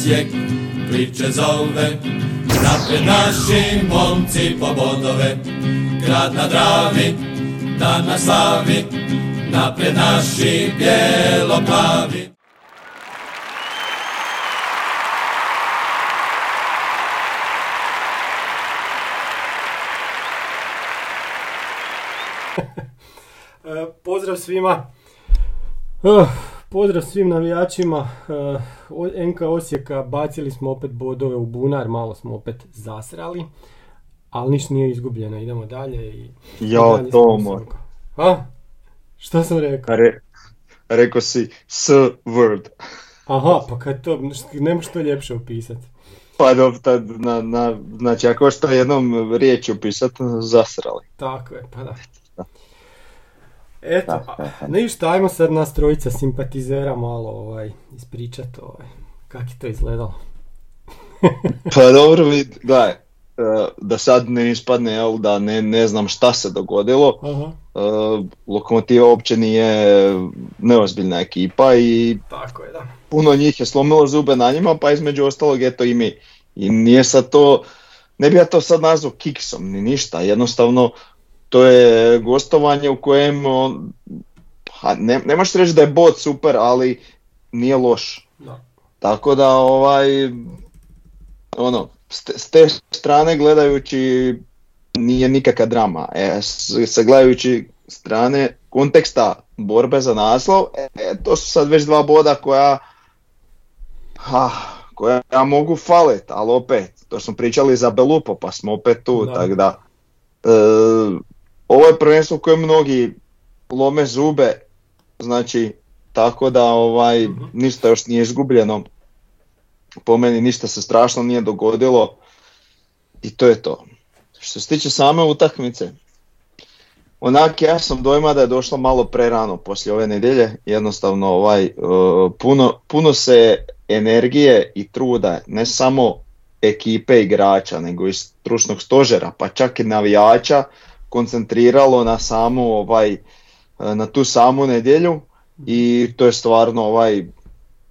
Osijek priče zove. Napred naši momci po bodove, grad na Dravi, dan na slavi. Napred naši bijelo-plavi. Pozdrav svima. Uh, Pozdrav svim navijačima. Uh, o- NK Osijeka bacili smo opet bodove u bunar, malo smo opet zasrali. Ali ništa nije izgubljeno, idemo dalje i... Jo, Tomo. A? Što sam rekao? re, rekao si s word. Aha, pa kad to, nemaš to ljepše opisati. Pa dobro, na, na, znači ako što jednom riječju pisat, zasrali. Tako je, pa da. Eto, ništa, ajmo sad nas trojica simpatizera malo ovaj, ispričat ovaj, kak je to izgledalo. Pa dobro, vid, gledaj, e, da sad ne ispadne, jel, da ne, ne znam šta se dogodilo. Aha, E, Lokomotiva uopće nije neozbiljna ekipa i tako je, da. puno njih je slomilo zube na njima, pa između ostalog eto i mi. I nije sad to, ne bi ja to sad nazvao kiksom ni ništa, jednostavno to je gostovanje u kojem, on, ha, ne, ne možeš reći da je bot super, ali nije loš. da. Tako da ovaj, ono, s te, s te strane gledajući nije nikakva drama. E, sa gledajući strane konteksta borbe za naslov, e, to su sad već dva boda koja, ha, koja mogu falit, ali opet, to smo pričali za Belupo, pa smo opet tu, tako da, e, ovo je prvenstvo u kojem mnogi lome zube, znači, tako da ovaj, Mhm. ništa još nije izgubljeno, po meni ništa se strašno nije dogodilo i to je to. Što se tiče same utakmice, onak ja sam dojma da je došlo malo prerano poslije ove nedjelje, jednostavno ovaj, e, puno, puno se energije i truda, ne samo ekipe igrača, nego i stručnog stožera, pa čak i navijača, koncentriralo na samu ovaj, e, na tu samu nedjelju i to je stvarno ovaj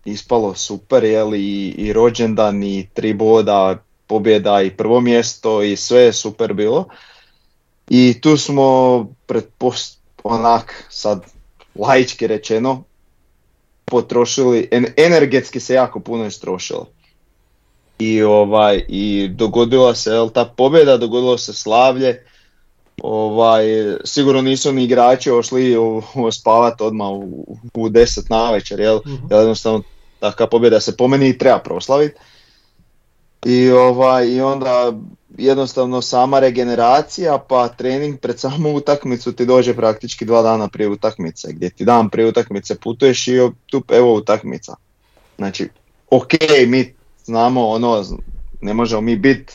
ispalo super, jel, i, i rođendan i tri boda, pobjeda i prvo mjesto i sve je super bilo. I tu smo pretpost, onak sad laički rečeno potrošili, en- energetski se jako puno istrošilo. I ovaj i dogodila se jel, ta pobjeda, dogodilo se slavlje. Ovaj, sigurno nisu ni igrači ošli u, u spavat odmah u, u 10 navečer, jel? Mhm. Jer jednostavno takva pobjeda se po meni i treba proslaviti. I, ovaj, I onda jednostavno sama regeneracija pa trening pred samu utakmicu ti dođe praktički dva dana prije utakmice gdje ti dan prije utakmice putuješ i tu evo utakmica. Znači, ok, mi znamo ono, ne možemo mi biti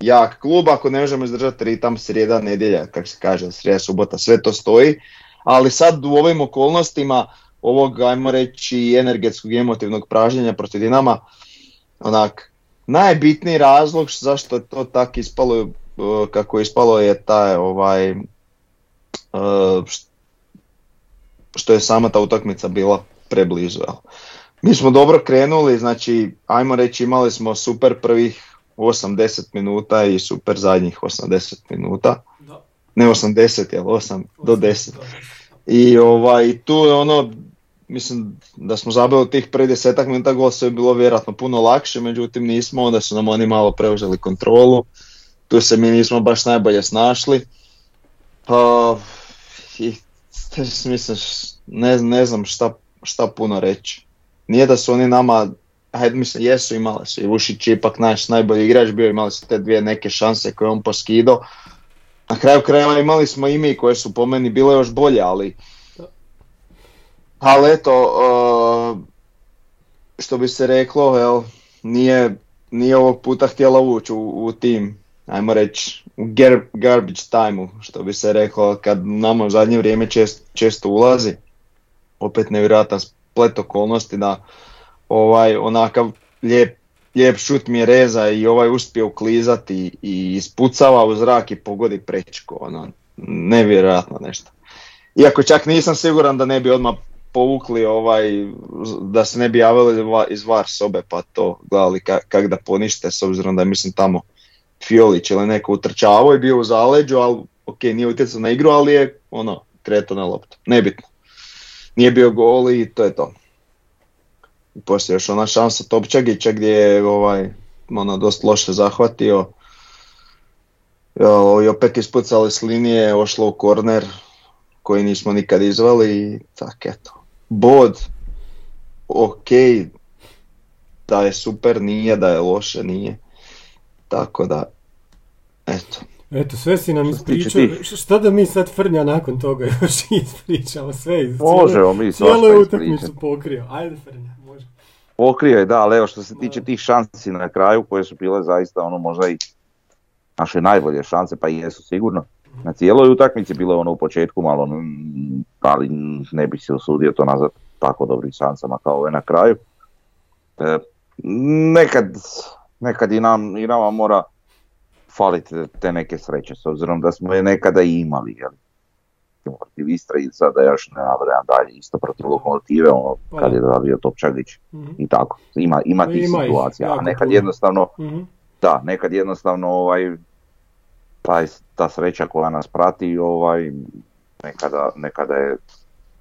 jak klub ako ne možemo izdržati ritam srijeda, nedjelja, kako se kaže, srijeda, subota, sve to stoji. Ali sad u ovim okolnostima ovog, ajmo reći, energetskog i emotivnog pražnjenja protiv Dinama, onak, najbitniji razlog zašto je to tak ispalo, uh, kako je ispalo je taj ovaj, št- što je sama ta utakmica bila preblizu. Mi smo dobro krenuli, znači, ajmo reći, imali smo super prvih 8-10 minuta i super zadnjih 80 minuta. Da. Ne 80, jel 8 do 10. I ovaj, tu je ono, mislim da smo zabili tih prvih desetak minuta gol sve je bilo vjerojatno puno lakše, međutim nismo, onda su nam oni malo preuzeli kontrolu, tu se mi nismo baš najbolje snašli. Pa, i, mislim, ne, ne znam šta, šta puno reći. Nije da su oni nama, hajde mislim, jesu imali su i Vušić je ipak naš najbolji igrač bio, imali su te dvije neke šanse koje je on poskido. Na kraju krajeva imali smo i mi koje su po meni bile još bolje, ali ali eto, uh, što bi se reklo, jel, nije, nije ovog puta htjela ući u, u tim, ajmo reći, u gar- garbage time što bi se reklo, kad nama u zadnje vrijeme čest, često ulazi. Opet nevjerojatan splet okolnosti da ovaj onakav lijep, lijep šut mi reza i ovaj uspije uklizati i ispucava u zrak i pogodi prečko, ono, nevjerojatno nešto. Iako čak nisam siguran da ne bi odmah povukli ovaj, da se ne bi javili iz var sobe pa to gledali kak da ponište s obzirom da mislim tamo Fiolić ili neko utrčavao i bio u zaleđu, ali ok, nije utjecao na igru, ali je ono, kreto na loptu. Nebitno. Nije bio gol i to je to. I poslije još ona šansa Topčagića gdje je ovaj, ono, dosta loše zahvatio. I opet ispucali s linije, ošlo u korner koji nismo nikad izvali i tak eto. Bod, ok, da je super, nije, da je loše, nije. Tako da, eto. Eto, sve si nam ispričao. Šta da mi sad Frnja nakon toga još ispričamo? Sve iz Možemo mi Cijelu utakmicu pokrio. Ajde Frnja. Pokrio je, da, ali evo što se tiče tih šansi na kraju koje su bile zaista ono možda i naše najbolje šanse, pa i jesu sigurno. Na cijeloj utakmici bilo je ono u početku malo, ali ne bi se usudio to nazvat tako dobrim šansama kao ove na kraju. E, nekad, nekad i, nam, i nama mora faliti te neke sreće, s obzirom da smo je nekada i imali. Jel? Protiv Istra i sada još ne nabrajam dalje, isto protiv lokomotive, ono, pa kad je zabio Topčagić mm i tako. Ima, ima tih situacija, a nekad jednostavno, mm da, nekad jednostavno ovaj, taj, ta sreća koja nas prati ovaj, nekada, nekada je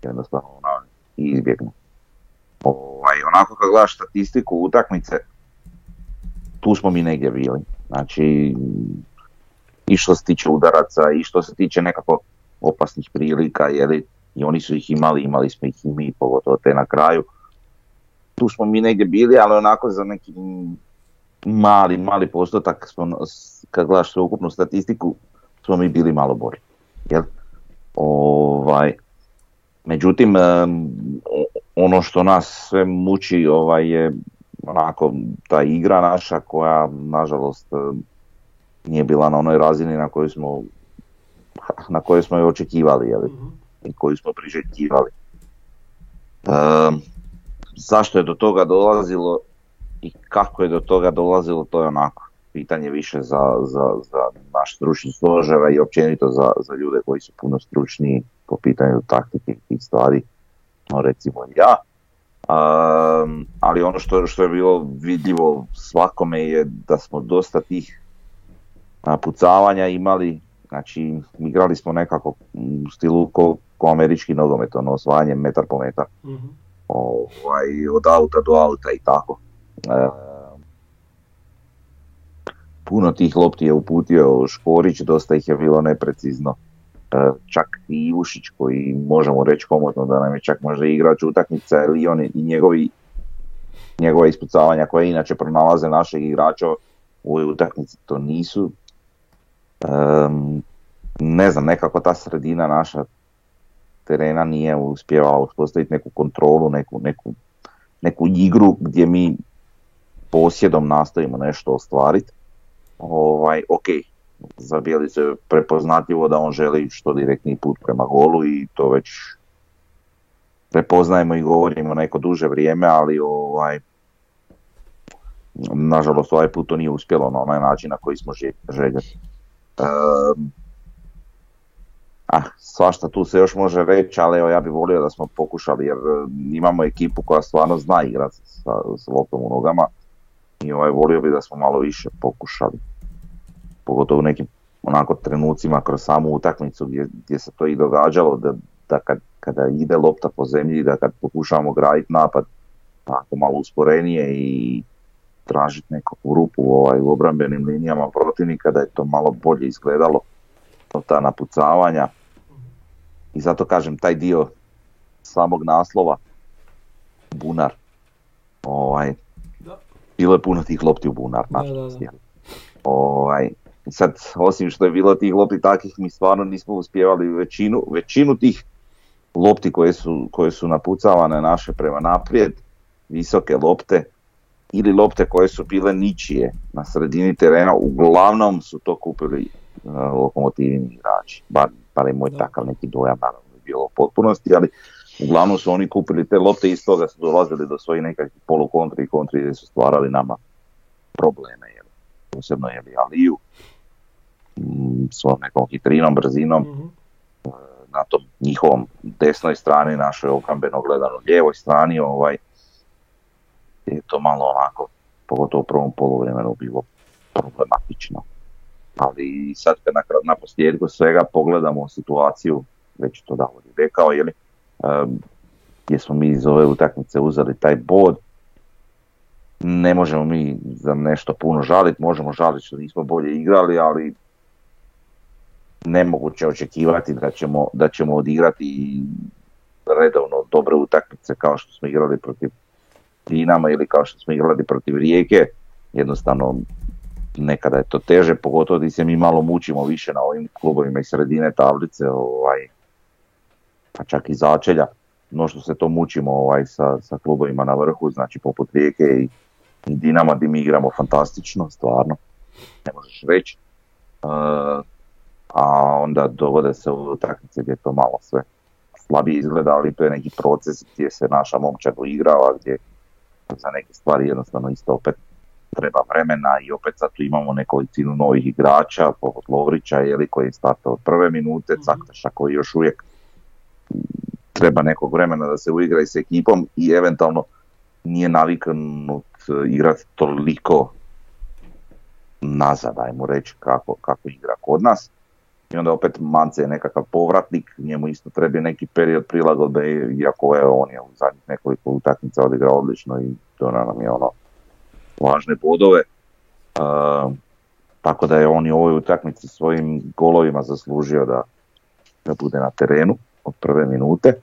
jednostavno ona izbjegnu. Ovaj, onako kad gledaš statistiku utakmice, tu smo mi negdje bili. Znači, i što se tiče udaraca, i što se tiče nekako opasnih prilika, jer i oni su ih imali, imali smo ih i mi, pogotovo te na kraju. Tu smo mi negdje bili, ali onako za neki mali, mali postotak, smo, kad gledaš ukupnu statistiku, smo mi bili malo bolji. Jel? Ovaj, međutim, ono što nas sve muči ovaj, je onako ta igra naša koja nažalost nije bila na onoj razini na kojoj smo na kojoj smo je očekivali jel? Mhm. i koju smo priželjkivali. zašto je do toga dolazilo i kako je do toga dolazilo, to je onako pitanje više za, za, za naš stručni stožera i općenito za, za ljude koji su puno stručniji po pitanju taktike i stvari, no recimo ja. Um, ali ono što, što je bilo vidljivo svakome je da smo dosta tih pucavanja imali, znači igrali smo nekako u stilu ko, ko američki nogomet, ono osvajanje metar po metar, mm ovaj, od auta do auta i tako. E, puno tih lopti je uputio Škorić, dosta ih je bilo neprecizno. E, čak i Ušić koji možemo reći komotno da nam je čak možda igrač utakmica ili on i njegovi njegova ispucavanja koje inače pronalaze našeg igrača u ovoj utakmici to nisu. Ne znam, nekako ta sredina naša terena nije uspjevala uspostaviti neku kontrolu, neku, neku, neku igru gdje mi posjedom nastavimo nešto ostvariti. Ovaj, ok, za Bijelicu je prepoznatljivo da on želi što direktniji put prema golu i to već prepoznajemo i govorimo neko duže vrijeme, ali ovaj, nažalost ovaj put to nije uspjelo na onaj način na koji smo željeli. Ah, svašta tu se još može reći, ali evo ja bih volio da smo pokušali jer imamo ekipu koja stvarno zna igrati sa, sa loptom u nogama i ovaj, volio bi da smo malo više pokušali. Pogotovo u nekim onako trenucima kroz samu utakmicu gdje, gdje se to i događalo da, da kad, kada ide lopta po zemlji da kad pokušamo graditi napad tako malo usporenije i tražiti neku rupu ovaj, u obrambenim linijama protivnika da je to malo bolje izgledalo ta napucavanja. I zato kažem taj dio samog naslova bunar ovaj, bilo je puno tih lopti u bunar, nažalost. Ovaj, sad, osim što je bilo tih lopti takih, mi stvarno nismo uspjevali. Većinu, većinu tih lopti koje su, koje su napucavane naše prema naprijed, visoke lopte, ili lopte koje su bile ničije na sredini terena, uglavnom su to kupili uh, lokomotivni igrači, bar, bar je moj takav neki dojam, naravno bilo u potpunosti, ali uglavnom su oni kupili te lopte i iz toga su dolazili do svojih nekakvih polukontri i kontri gdje su stvarali nama probleme, jel? posebno je Aliju, mm, s nekom hitrinom, brzinom, mm na tom njihovom desnoj strani, našoj obrambeno gledano lijevoj strani, ovaj, je to malo onako, pogotovo u prvom poluvremenu bilo problematično. Ali sad kad na, na posljedku svega pogledamo situaciju, već to Davor rekao, jeli, gdje smo mi iz ove utakmice uzeli taj bod, ne možemo mi za nešto puno žaliti, možemo žaliti što nismo bolje igrali, ali nemoguće očekivati da ćemo, da ćemo odigrati redovno dobre utakmice kao što smo igrali protiv Dinama ili kao što smo igrali protiv Rijeke. Jednostavno nekada je to teže, pogotovo da se mi malo mučimo više na ovim klubovima iz sredine tablice, ovaj, pa čak i začelja, no što se to mučimo ovaj, sa, sa klubovima na vrhu, znači poput Rijeke i, i Dinama gdje mi igramo fantastično, stvarno, ne možeš reći. Uh, a onda dovode se u utakmice gdje to malo sve slabije izgleda, ali to je neki proces gdje se naša momčad uigrava, gdje za neke stvari jednostavno isto opet treba vremena i opet sad tu imamo nekolicinu novih igrača, poput Lovrića, jeli, koji je startao od prve minute, mm Caktaša koji još uvijek treba nekog vremena da se uigra i s ekipom i eventualno nije naviknut igrati toliko nazad, ajmo reći kako, kako igra kod nas. I onda opet Mance je nekakav povratnik, njemu isto treba neki period prilagodbe, iako je on je u zadnjih nekoliko utakmica odigrao odlično i to nam je ono važne bodove. Uh, tako da je on i u ovoj utakmici svojim golovima zaslužio da, da bude na terenu od prve minute.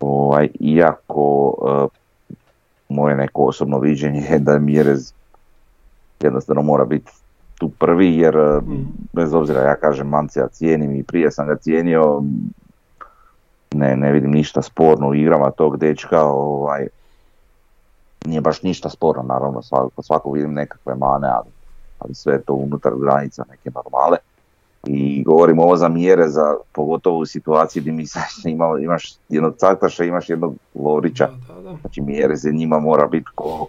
Ovaj, iako uh, moje neko osobno viđenje je da Mjerez jednostavno mora biti tu prvi jer mm. bez obzira ja kažem Mancija cijenim i prije sam ga cijenio ne, ne vidim ništa sporno u igrama tog dečka ovaj, nije baš ništa sporno naravno svako, svako vidim nekakve mane ali, ali sve je to unutar granica neke normale. I govorim ovo za mjere za pogotovo u situaciji gdje mi ima, imaš jednog caktaša imaš jednog Lovrića znači mjere za njima mora biti ko,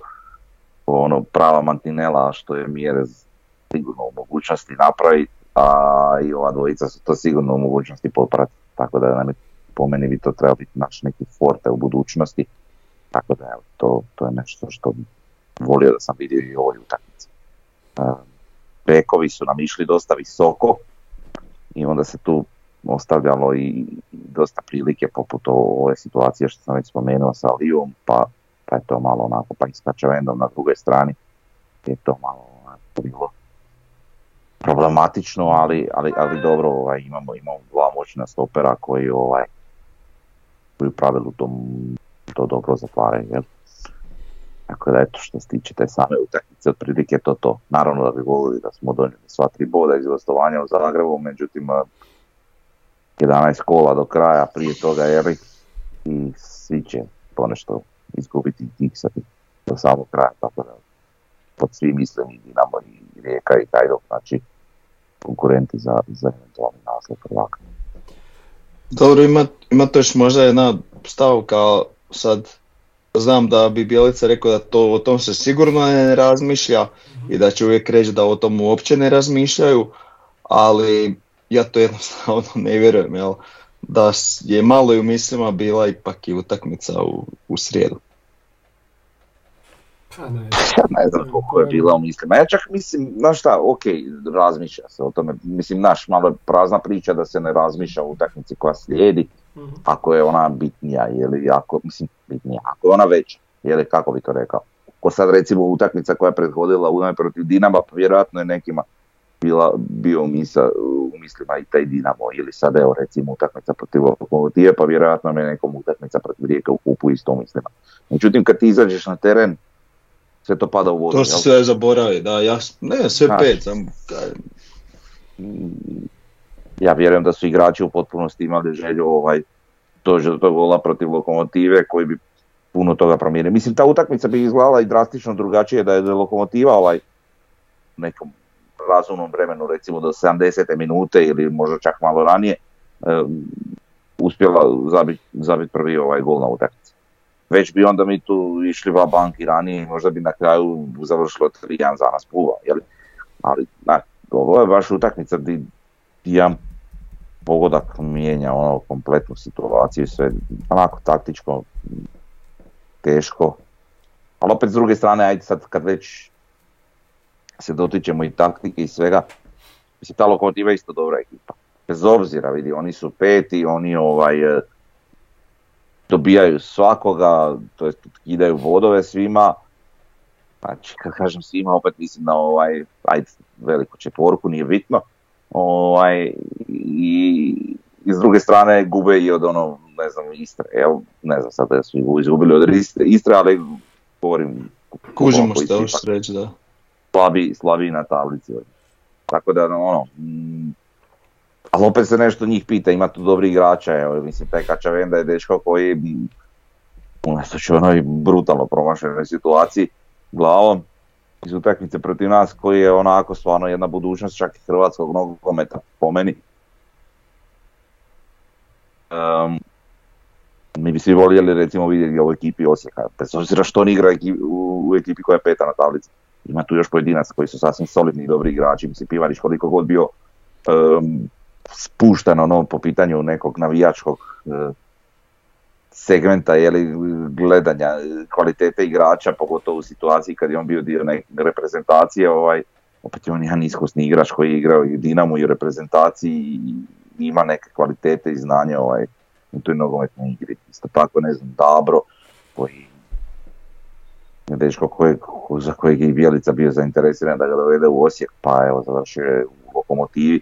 ono prava mantinela što je mjere sigurno u mogućnosti napraviti, a i ova dvojica su to sigurno u mogućnosti poprati. Tako da nam je, po meni bi to trebao biti naš neki forte u budućnosti. Tako da evo, to, to je nešto što bi volio da sam vidio i ovoj utakmici. Bekovi su nam išli dosta visoko i onda se tu ostavljalo i dosta prilike poput ove situacije što sam već spomenuo sa Alijom, pa, pa je to malo onako, pa i s na drugoj strani je to malo onako bilo problematično, ali, ali, ali dobro, ovaj, imamo, imamo dva moćna stopera koji, ovaj, koji u pravilu to, to dobro zatvaraju. Jel? Tako da eto što se tiče te same utakmice, otprilike to to. Naravno da bi volili da smo donijeli sva tri boda iz gostovanja u Zagrebu, međutim 11 kola do kraja prije toga jeli, i svi će ponešto izgubiti tih do samog kraja, tako da pod svi mislim i Dinamo i Rijeka i Hajduk, znači konkurenti za, za eventualni naslov prvaka. Dobro, ima, ima to još možda jedna stavka, sad znam da bi Bjelica rekao da to, o tom se sigurno ne razmišlja i da će uvijek reći da o tom uopće ne razmišljaju, ali ja to jednostavno ne vjerujem, jel? da je malo i u mislima bila ipak i utakmica u, u srijedu. Pa ne. ne znam koliko je bila u mislima. Ja čak mislim, znaš šta, ok, razmišlja se o tome. Mislim, naš malo prazna priča da se ne razmišlja u utakmici koja slijedi, mhm. ako je ona bitnija, ili ako, mislim, bitnija, ako je ona veća, li kako bi to rekao. Ko sad recimo utakmica koja je prethodila u protiv Dinama, pa vjerojatno je nekima bila, bio u, u mislima i taj Dinamo, ili sad evo recimo utakmica protiv Lokomotive, pa vjerojatno je nekom utakmica protiv Rijeka u kupu isto u mislima. Međutim, kad ti izađeš na teren, sve to pada u vodu. To se sve zaboravi, da, jasno. Ne, sve pet, sam... Ja vjerujem da su igrači u potpunosti imali želju ovaj, dođe do tog gola protiv lokomotive koji bi puno toga promijenio. Mislim, ta utakmica bi izgledala i drastično drugačije da je lokomotiva ovaj, nekom razumnom vremenu, recimo do 70. minute ili možda čak malo ranije, uspjela zabiti zabit prvi ovaj gol na utakmici već bi onda mi tu išli va banki ranije i možda bi na kraju završilo 3-1 za nas puva, jel? Ali, na, ovo je baš utakmica di, ja pogodak mijenja ono kompletnu situaciju, sve onako taktičko teško. Ali opet s druge strane, ajde sad kad već se dotičemo i taktike i svega, mislim ta lokomotiva isto dobra ekipa. Bez obzira, vidi, oni su peti, oni ovaj, dobijaju svakoga, to jest kidaju vodove svima. Znači, kad kažem svima, opet mislim na ovaj, ajde, veliku četvorku, nije bitno. Ovaj, i, i s druge strane gube i od ono, ne znam, Istre. Evo, ne znam sad da su izgubili od Istre, ali govorim... Kužimo što hoćeš reći, da. Slabi, slabi na tablici. Tako da, ono, mm, ali opet se nešto njih pita, ima tu dobri igrača, evo, mislim, taj Kačavenda je dečko koji unatoč onoj brutalno promašenoj situaciji glavom iz utakmice protiv nas koji je onako stvarno jedna budućnost čak i hrvatskog nogometa po meni. Um, mi bi svi voljeli recimo vidjeti u ekipi Osijeka, bez obzira što on igra u, ekipi koja je peta na tablici. Ima tu još pojedinaca koji su sasvim solidni i dobri igrači, mislim Pivarić koliko god bio um, spušten ono po pitanju nekog navijačkog uh, segmenta jeli, gledanja kvalitete igrača, pogotovo u situaciji kad je on bio dio neke reprezentacije, ovaj, opet je on jedan iskosni igrač koji je igrao i Dinamo i u reprezentaciji i ima neke kvalitete i znanja ovaj, u toj nogometnoj igri. Isto tako, ne znam, Dabro, koji dečko za kojeg je i Bjelica bio zainteresiran da ga dovede u Osijek, pa evo završio je u lokomotivi.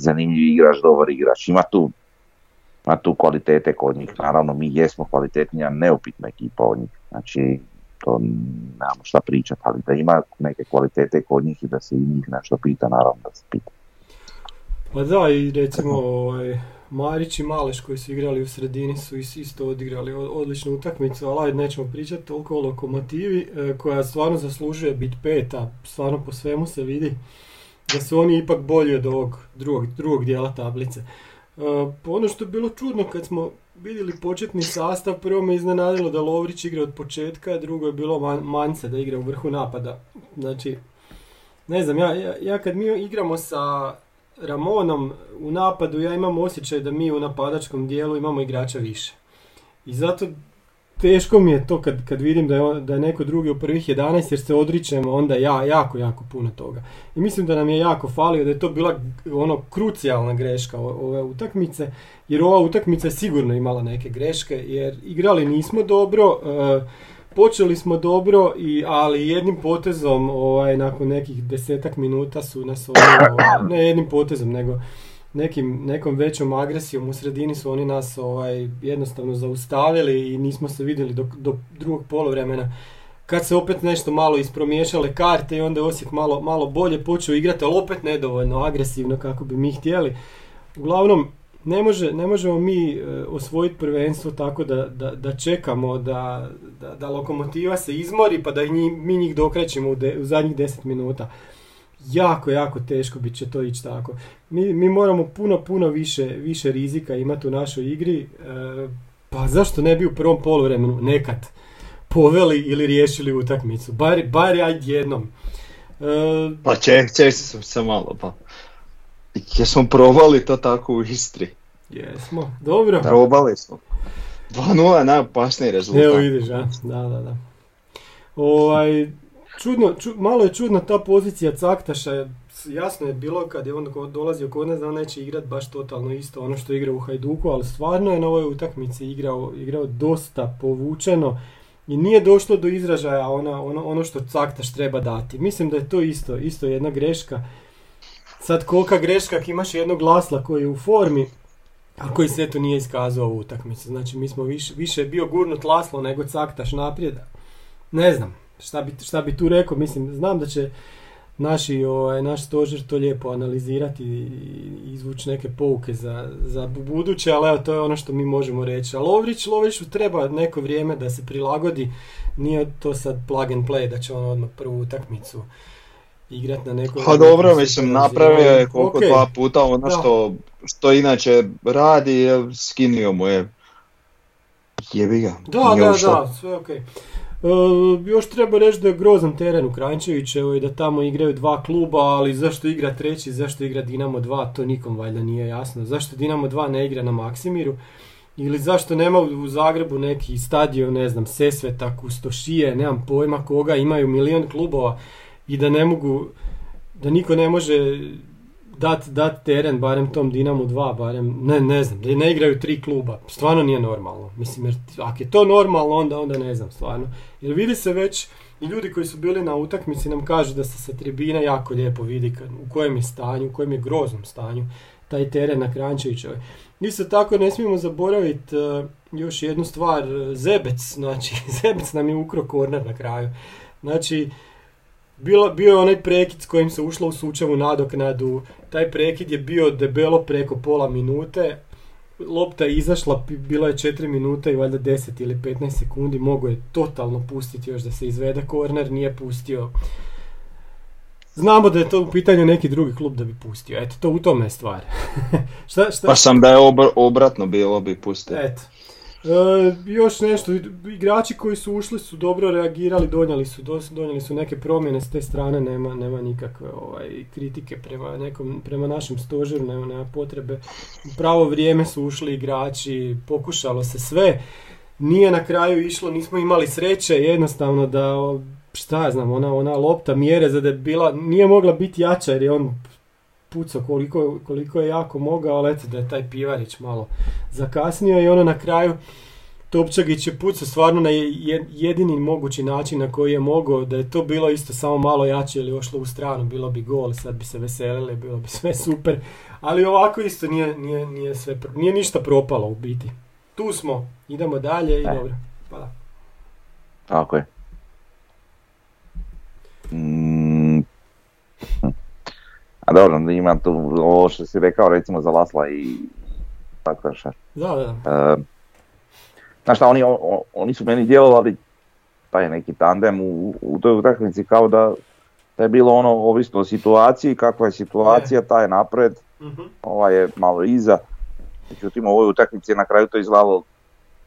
Zanimljiv igrač, dobar igrač. Ima tu ima tu kvalitete kod njih. Naravno, mi jesmo kvalitetnija, neupitna ekipa od njih. Znači, to nemamo šta pričati, ali da ima neke kvalitete kod njih i da se i njih nešto pita, naravno da se pita. Pa da, i recimo ovaj, Marić i Maleš koji su igrali u sredini su isto odigrali odličnu utakmicu, ali nećemo pričati toliko o lokomotivi e, koja stvarno zaslužuje biti peta, stvarno po svemu se vidi da su oni ipak bolji od ovog drugog, drugog dijela tablice. Uh, ono što je bilo čudno kad smo vidjeli početni sastav, prvo me iznenadilo da Lovrić igra od početka, drugo je bilo man, Mance da igra u vrhu napada. Znači, ne znam, ja, ja, ja kad mi igramo sa Ramonom u napadu, ja imam osjećaj da mi u napadačkom dijelu imamo igrača više. I zato teško mi je to kad, kad vidim da je, da je neko drugi u prvih 11 jer se odričemo onda ja jako, jako puno toga. I mislim da nam je jako falio da je to bila ono krucijalna greška ove utakmice jer ova utakmica je sigurno imala neke greške jer igrali nismo dobro, e, počeli smo dobro, i, ali jednim potezom ovaj, nakon nekih desetak minuta su nas ovaj, ne jednim potezom nego nekim, nekom većom agresijom u sredini su oni nas ovaj, jednostavno zaustavili i nismo se vidjeli do, do drugog polovremena kad se opet nešto malo ispromiješale karte i onda je Osijek malo, malo bolje počeo igrati, ali opet nedovoljno agresivno kako bi mi htjeli. Uglavnom, ne, može, ne možemo mi e, osvojiti prvenstvo tako da, da, da čekamo da, da, lokomotiva se izmori pa da mi njih dokrećemo u, u zadnjih 10 minuta jako, jako teško bit će to ići tako. Mi, mi moramo puno, puno više, više rizika imati u našoj igri, e, pa zašto ne bi u prvom poluvremenu nekad poveli ili riješili utakmicu, bar, bar jednom. E, pa ček, ček se malo, pa. Jesmo probali to tako u Istri? Jesmo, dobro. Probali smo. 2-0 najopasniji rezultat. Evo vidiš, da, da, da. Ovaj, čudno, malo je čudna ta pozicija Caktaša, jasno je bilo kad je on dolazio kod nas da on neće igrat baš totalno isto ono što igra u Hajduku, ali stvarno je na ovoj utakmici igrao, igrao dosta povučeno i nije došlo do izražaja ono, ono, ono što Caktaš treba dati. Mislim da je to isto, isto jedna greška. Sad kolika greška ako imaš jednog glasla koji je u formi, a koji se eto nije iskazao u utakmici. Znači mi smo više, više bio gurnut Laslo nego Caktaš naprijed. Ne znam, šta bi, šta bi tu rekao, mislim, znam da će naši, ovaj, naš stožer to lijepo analizirati i izvući neke pouke za, za buduće, ali evo to je ono što mi možemo reći. A Lovrić, Lovriću treba neko vrijeme da se prilagodi, nije to sad plug and play da će on odmah prvu utakmicu igrat na nekoj... Pa dobro, mislim, napravio je koliko dva puta ono što, što inače radi, skinio mu je jebi ga. Da, da, da, sve ok. Još treba reći da je grozan teren u Krančevićevoj i da tamo igraju dva kluba, ali zašto igra treći, zašto igra Dinamo 2, to nikom valjda nije jasno. Zašto Dinamo 2 ne igra na Maksimiru? Ili zašto nema u Zagrebu neki stadion, ne znam, Sesveta, Kustošije, nemam pojma koga, imaju milion klubova i da ne mogu, da niko ne može dat, dat teren, barem tom Dinamu 2, barem, ne, ne znam, da ne igraju tri kluba, stvarno nije normalno. Mislim, jer ako je to normalno, onda, onda ne znam, stvarno. Jer vidi se već, i ljudi koji su bili na utakmici nam kažu da se sa tribina jako lijepo vidi u kojem je stanju, u kojem je groznom stanju taj teren na Krančevićevoj. Isto tako ne smijemo zaboraviti uh, još jednu stvar, Zebec, znači Zebec nam je ukro korner na kraju. Znači, bilo, bio je onaj prekid s kojim se ušlo u sučevu nadoknadu, taj prekid je bio debelo preko pola minute, lopta je izašla, bilo je 4 minute i valjda 10 ili 15 sekundi, mogo je totalno pustiti još da se izvede korner, nije pustio. Znamo da je to u pitanju neki drugi klub da bi pustio, eto, to u tome je stvar. šta, šta? Pa sam da je obratno bilo bi pustio. Eto. E, još nešto, igrači koji su ušli su dobro reagirali, donijeli su, donijeli su neke promjene s te strane, nema, nema nikakve ovaj, kritike prema, nekom, prema našem stožeru, nema, nema potrebe. U pravo vrijeme su ušli igrači, pokušalo se sve, nije na kraju išlo, nismo imali sreće, jednostavno da, šta ja znam, ona, ona lopta mjere za da je bila, nije mogla biti jača jer je on pucao koliko, koliko je jako mogao, ali eto da je taj Pivarić malo zakasnio i ono na kraju Topčagić je pucao stvarno na jedini mogući način na koji je mogao, da je to bilo isto samo malo jače ili ošlo u stranu, bilo bi gol, sad bi se veselili, bilo bi sve super, ali ovako isto nije, nije, nije, sve, nije ništa propalo u biti. Tu smo, idemo dalje i e. dobro. Pa da. Tako je. Mm. A dobro, ima tu ovo što si rekao recimo za Lasla i tako šta. Da, da. Uh, znaš šta, oni, oni su meni djelovali taj neki tandem u, u toj utakmici kao da, da je bilo ono ovisno o situaciji, kakva je situacija, taj je napred, uh ovaj je malo iza. Međutim, u ovoj utakmici na kraju to izgledalo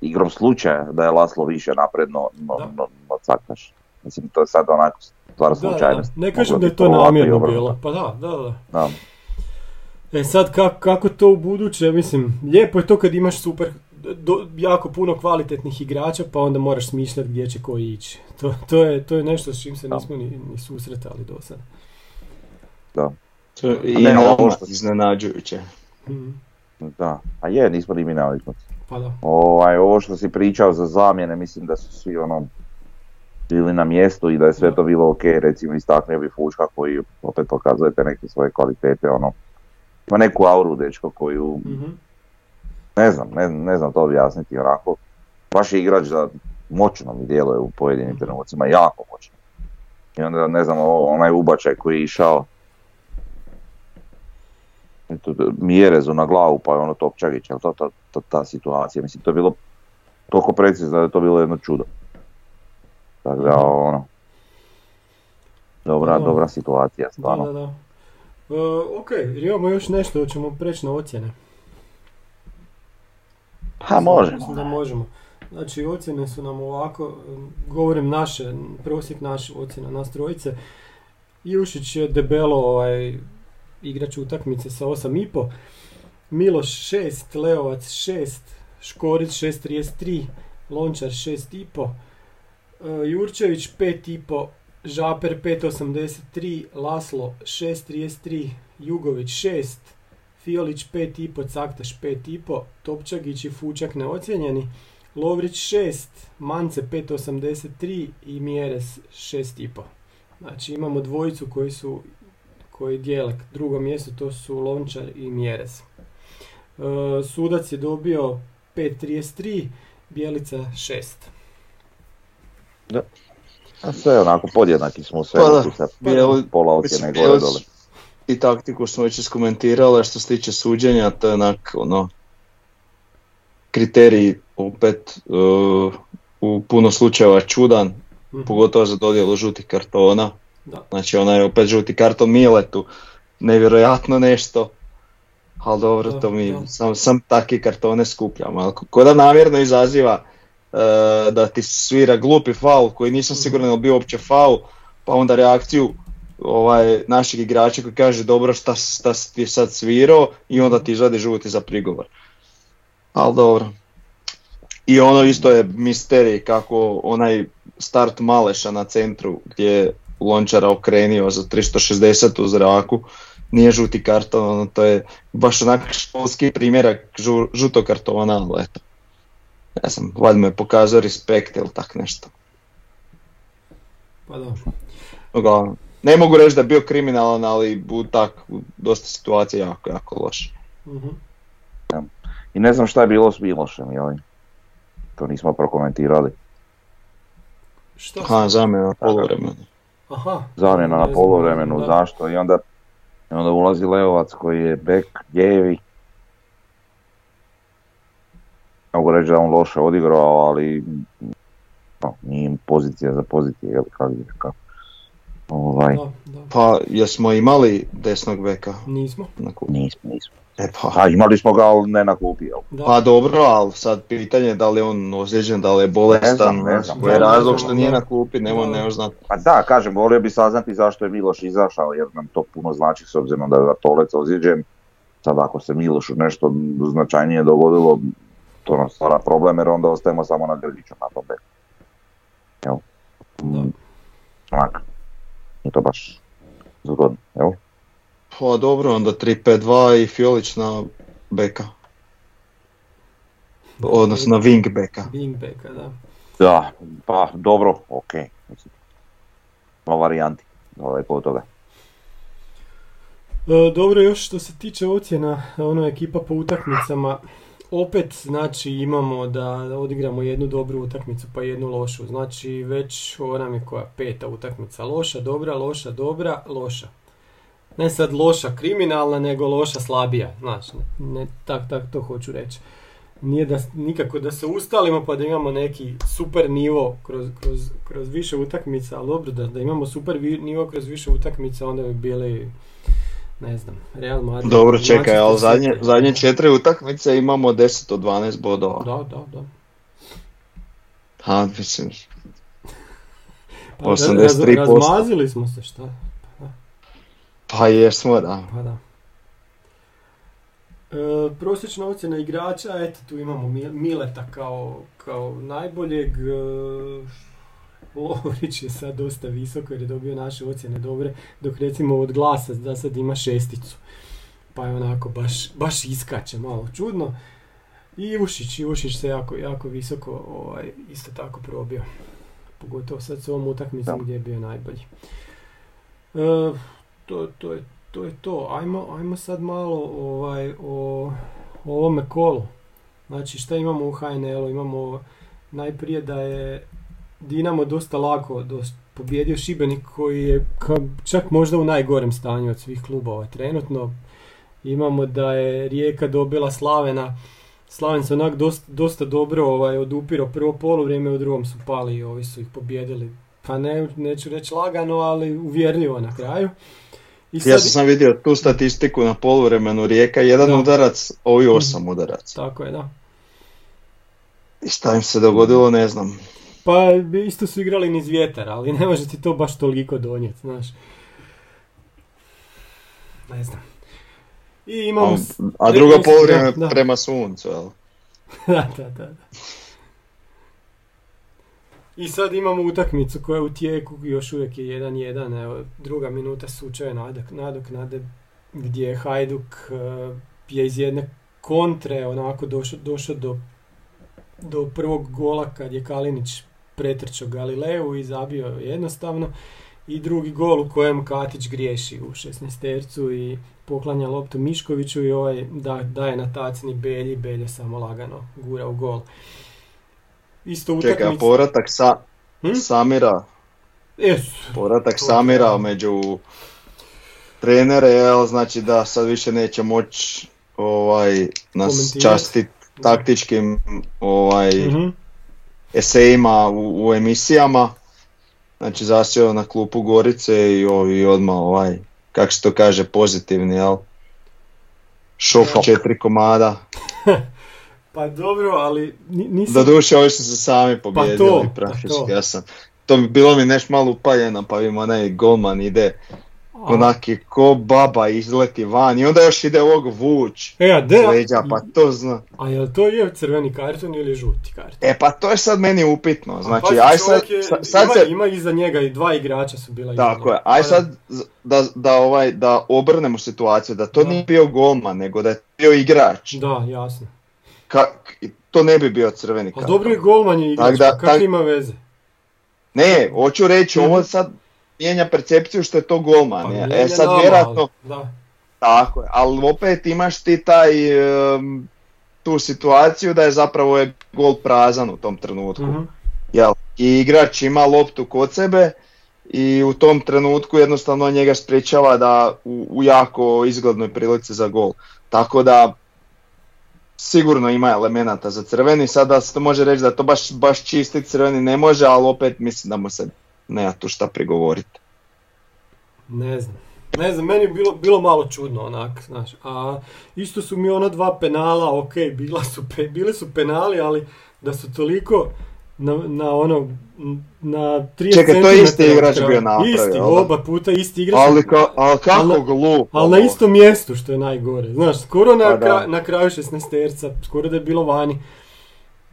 igrom slučaja da je Laslo više napredno no, no, no, cakaš. Mislim, to je sad onako stvar slučajnosti. Ne kažem da je to namjerno bilo, pa da, da, da. da. E sad kako, kako to u buduće, mislim, lijepo je to kad imaš super, do, jako puno kvalitetnih igrača pa onda moraš smišljati gdje će koji ići. To, to, je, to je nešto s čim se nismo ni, ni susretali do sada. Da. To je i ne, ovo što iznenađujuće. Mm. Da, a je, nismo ni mi naviknuti. Pa da. Ovaj, ovo što si pričao za zamjene, mislim da su svi ono bili na mjestu i da je sve to bilo ok, recimo istaknuo bi Fučka koji opet pokazujete neke svoje kvalitete, ono, ima neku auru dečko koju, mm ne znam, ne, ne znam to objasniti onako, baš je igrač da moćno mi djeluje u pojedinim mm trenucima, jako moćno. I onda ne znam, onaj ubačaj koji je išao Mjerezu na glavu pa je ono Topčagić, ali to, to, ta situacija, mislim to je bilo toliko precizno da je to bilo jedno čudo. Tako da, ono, dobra, dobra situacija, stvarno. Da, da, da. Uh, ok, imamo još nešto, ćemo preći na ocjene. Pa možemo. Mislim da možemo. Znači ocjene su nam ovako, govorim naše, prosjek naš ocjena nas trojice. Jušić je debelo ovaj, igrač utakmice sa 8,5. Miloš 6, Leovac 6, Škorić 6.33, Lončar 6,5. E, Jurčević 5,5, Žaper 5.83, Laslo 6.33, Jugović 6, Fiolić 5.5, Caktaš 5.5, Topčagić i Fučak neocijenjeni, Lovrić 6, Mance 5.83 i Mjeres 6.5. Znači imamo dvojicu koji su koji dijele drugo mjesto, to su Lončar i Mjerez. E, sudac je dobio 5.33, Bijelica 6. Da. A sve onako podjednaki smo sve, pa da, pola ocjene gore dole. I taktiku smo već iskomentirali, što se tiče suđenja, to je onak, ono, kriterij opet uh, u puno slučajeva čudan, mm pogotovo za dodjelu žutih kartona. Da. Znači onaj opet žuti karton Miletu, nevjerojatno nešto, ali dobro, to mi, sam, sam takve kartone skupljam, ali ko da namjerno izaziva da ti svira glupi faul koji nisam siguran je li bio uopće faul, pa onda reakciju ovaj, našeg igrača koji kaže dobro šta, šta si ti sad svirao i onda ti izvadi žuti za prigovor. Ali dobro. I ono isto je misterij kako onaj start Maleša na centru gdje je Lončara okrenio za 360 u zraku, nije žuti karton, ono, to je baš onak školski primjerak žu, žutog kartona, ali eto. Ja sam, valjda me pokazao respekt ili tak nešto. Pa dobro. Uglavnom, ne mogu reći da je bio kriminalan, ali u tak, u dosta situacija jako, jako loše. Mhm. I ne znam šta je bilo s Milošem, joj. To nismo prokomentirali. Što? Aha, zamjena na poluvremenu. Aha. Zamjena Ne na znam, poluvremenu, da. zašto? I onda, i onda ulazi Leovac koji je bek, lijevi. Ne Mogu reći da je on loše odigrao, ali no, nije im pozicija za pozicije, jel kako je kako. Ovaj, Da, da. Pa jesmo imali desnog beka Nismo. na klubu? nismo, nismo. E pa, A imali smo ga, ali ne na jel? Da. pa dobro, ali sad pitanje je da li je on ozlijeđen, da li je bolestan, Ne znam, ne znam. koji je razlog znam, što nije na klupi, ne Da. možemo ne znati. Pa da, kažem, volio bi saznati zašto je Miloš izašao, jer nam to puno znači s obzirom da je Vatolec ozlijeđen. Sad ako se Milošu nešto značajnije dogodilo, to nam stvara problem jer onda ostajemo samo na Grgiću na tom beku. Jel? Mm, Onak, nije to baš zgodno, jel? Pa dobro, onda 3-5-2 i Fiolić na beka. Odnosno na wing beka. Wingbacka, da. Da, pa dobro, ok. Mislim, Dva varijanti, daleko od toga. E, dobro, još što se tiče ocjena, ono ekipa po utakmicama, opet znači imamo da odigramo jednu dobru utakmicu pa jednu lošu. Znači već ovo nam je koja peta utakmica. Loša, dobra, loša, dobra, loša. Ne sad loša kriminalna, nego loša slabija. Znači, ne, ne tak, tak to hoću reći. Nije da, nikako da se ustalimo pa da imamo neki super nivo kroz, kroz, kroz više utakmica, ali dobro da, da imamo super nivo kroz više utakmica onda bi bili ne znam, Real Madrid. Dobro, čekaj, ali zadnje, zadnje četiri utakmice imamo 10 od 12 bodova. Da, da, da. Ha, mislim, Pa, 83%. razmazili smo se, šta? pa jesmo, da. Pa da. E, prosječna ocjena igrača, eto tu imamo Mi- Mileta kao, kao najboljeg. E, Lovrić je sad dosta visoko jer je dobio naše ocjene dobre, dok recimo od glasa da sad ima šesticu. Pa je onako baš, baš iskače malo čudno. I Ivušić, Ivušić se jako, jako visoko ovaj, isto tako probio. Pogotovo sad s ovom utakmicom gdje je bio najbolji. E, to, to, je, to je to. Ajmo, ajmo sad malo ovaj, o, o ovome kolu. Znači šta imamo u HNL-u? Imamo najprije da je Dinamo dosta lako dos, pobjedio Šibenik koji je ka- čak možda u najgorem stanju od svih klubova trenutno. Imamo da je Rijeka dobila Slavena. Slaven se onak dosta, dosta dobro ovaj, odupiro prvo poluvrijeme, u drugom su pali i ovi su ih pobjedili. Pa ne, neću reći lagano, ali uvjerljivo na kraju. I Ja sam sam vidio tu statistiku na poluvremenu Rijeka, jedan Da. udarac, ovi osam udaraca. Tako je, da. I šta im se dogodilo, ne znam. Pa isto su igrali niz vjetar, ali ne može ti to baš toliko donijeti, znaš. Ne znam. I imamo... A, a drugo da. prema suncu, jel? da, da, da. I sad imamo utakmicu koja je u tijeku, još uvijek je 1-1, evo, druga minuta sučaje nadok, nadoknade gdje je Hajduk eh, je iz jedne kontre onako došao došao do, do prvog gola kad je Kalinić pretrčao Galileu i zabio jednostavno i drugi gol u kojem Katić griješi u 16 tercu i poklanja loptu Miškoviću i ovaj da, daje na tacni Belji, Belje samo lagano gura u gol. Isto utakmica... Čekaj, a povratak sa, Hm? Samira, Jesu. povratak To- Samira među trenere, jel, znači da sad više neće moći ovaj, nas Komentirat. častit taktičkim ovaj, Mhm. Esejima u, u emisijama. Znači zasjeo na klupu Gorice i, i odmah ovaj, kako se to kaže, pozitivni, jel? Šok Šok. četiri komada. Pa dobro, ali ni- nisam... Doduše, ovi su se sami pobijedili to, praktički. pa to. Ja sam, to bilo mi nešto malo upaljeno, pa im onaj golman ide onaki ko baba izleti van i onda još ide ovog vuć E, a de, leđa, pa to zna. a jel to je crveni karton ili žuti karton? E pa to je sad meni upitno, znači Pazi, aj sad, je- sa- sad ima, se, ima iza njega i dva igrača su bila iza tako je, aj Pa sad da, da, ovaj, da obrnemo situaciju, da to Da. nije bio golman, nego da je bio igrač, Da, jasno. Ka- to ne bi bio crveni A karton. dobro je golman je igrač, Tak da- pa kak tak- ima veze? Ne, hoću reći, ovo sad mijenja percepciju što je to golman. Pa je. e sad vjerojatno, Da. tako je, ali opet imaš ti taj, tu situaciju da je zapravo je gol prazan u tom trenutku. Mhm. Jel? I igrač ima loptu kod sebe i u tom trenutku jednostavno njega sprječava da u, u jako izglednoj prilici za gol. Tako da sigurno ima elemenata za crveni, sada se to može reći da to baš, baš čisti crveni ne može, ali opet mislim da mu se nema tu šta prigovoriti. Ne znam. Ne znam, meni je bilo, bilo malo čudno onak, znaš. A isto su mi ona dva penala, ok, bila su, pe, bili su penali, ali da su toliko na, na ono, na 30 Čekaj, to je isti igrač bio napravio, Isti, da? oba puta isti igrač. Ali, ka, ali kako Ali na- glupo. Ali na istom mjestu što je najgore. Znaš, skoro na, Pa kra- na kraju 16 terca, skoro da je bilo vani.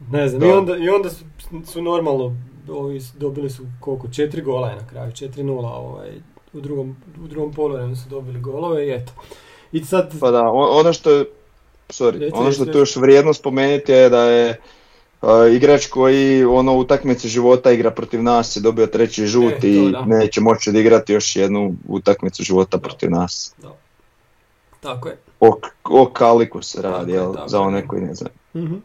Ne znam, i Da. onda, i onda su, su normalno, ovi dobili su koliko, četiri gola je na kraju, 4-0 ovaj, u drugom, u drugom poluvremenu su dobili golove i eto. I sad, Pa da, ono što je, sorry, Reci, ono što reci, tu još vrijedno spomenuti je da je uh, igrač koji ono utakmice života igra protiv nas je dobio treći žut E, to i da. neće moći odigrati još jednu utakmicu života protiv nas. da. Tako je. O, o Kaliku se radi, Tako je, jel, tako za je. one koji ne znaju. Mhm.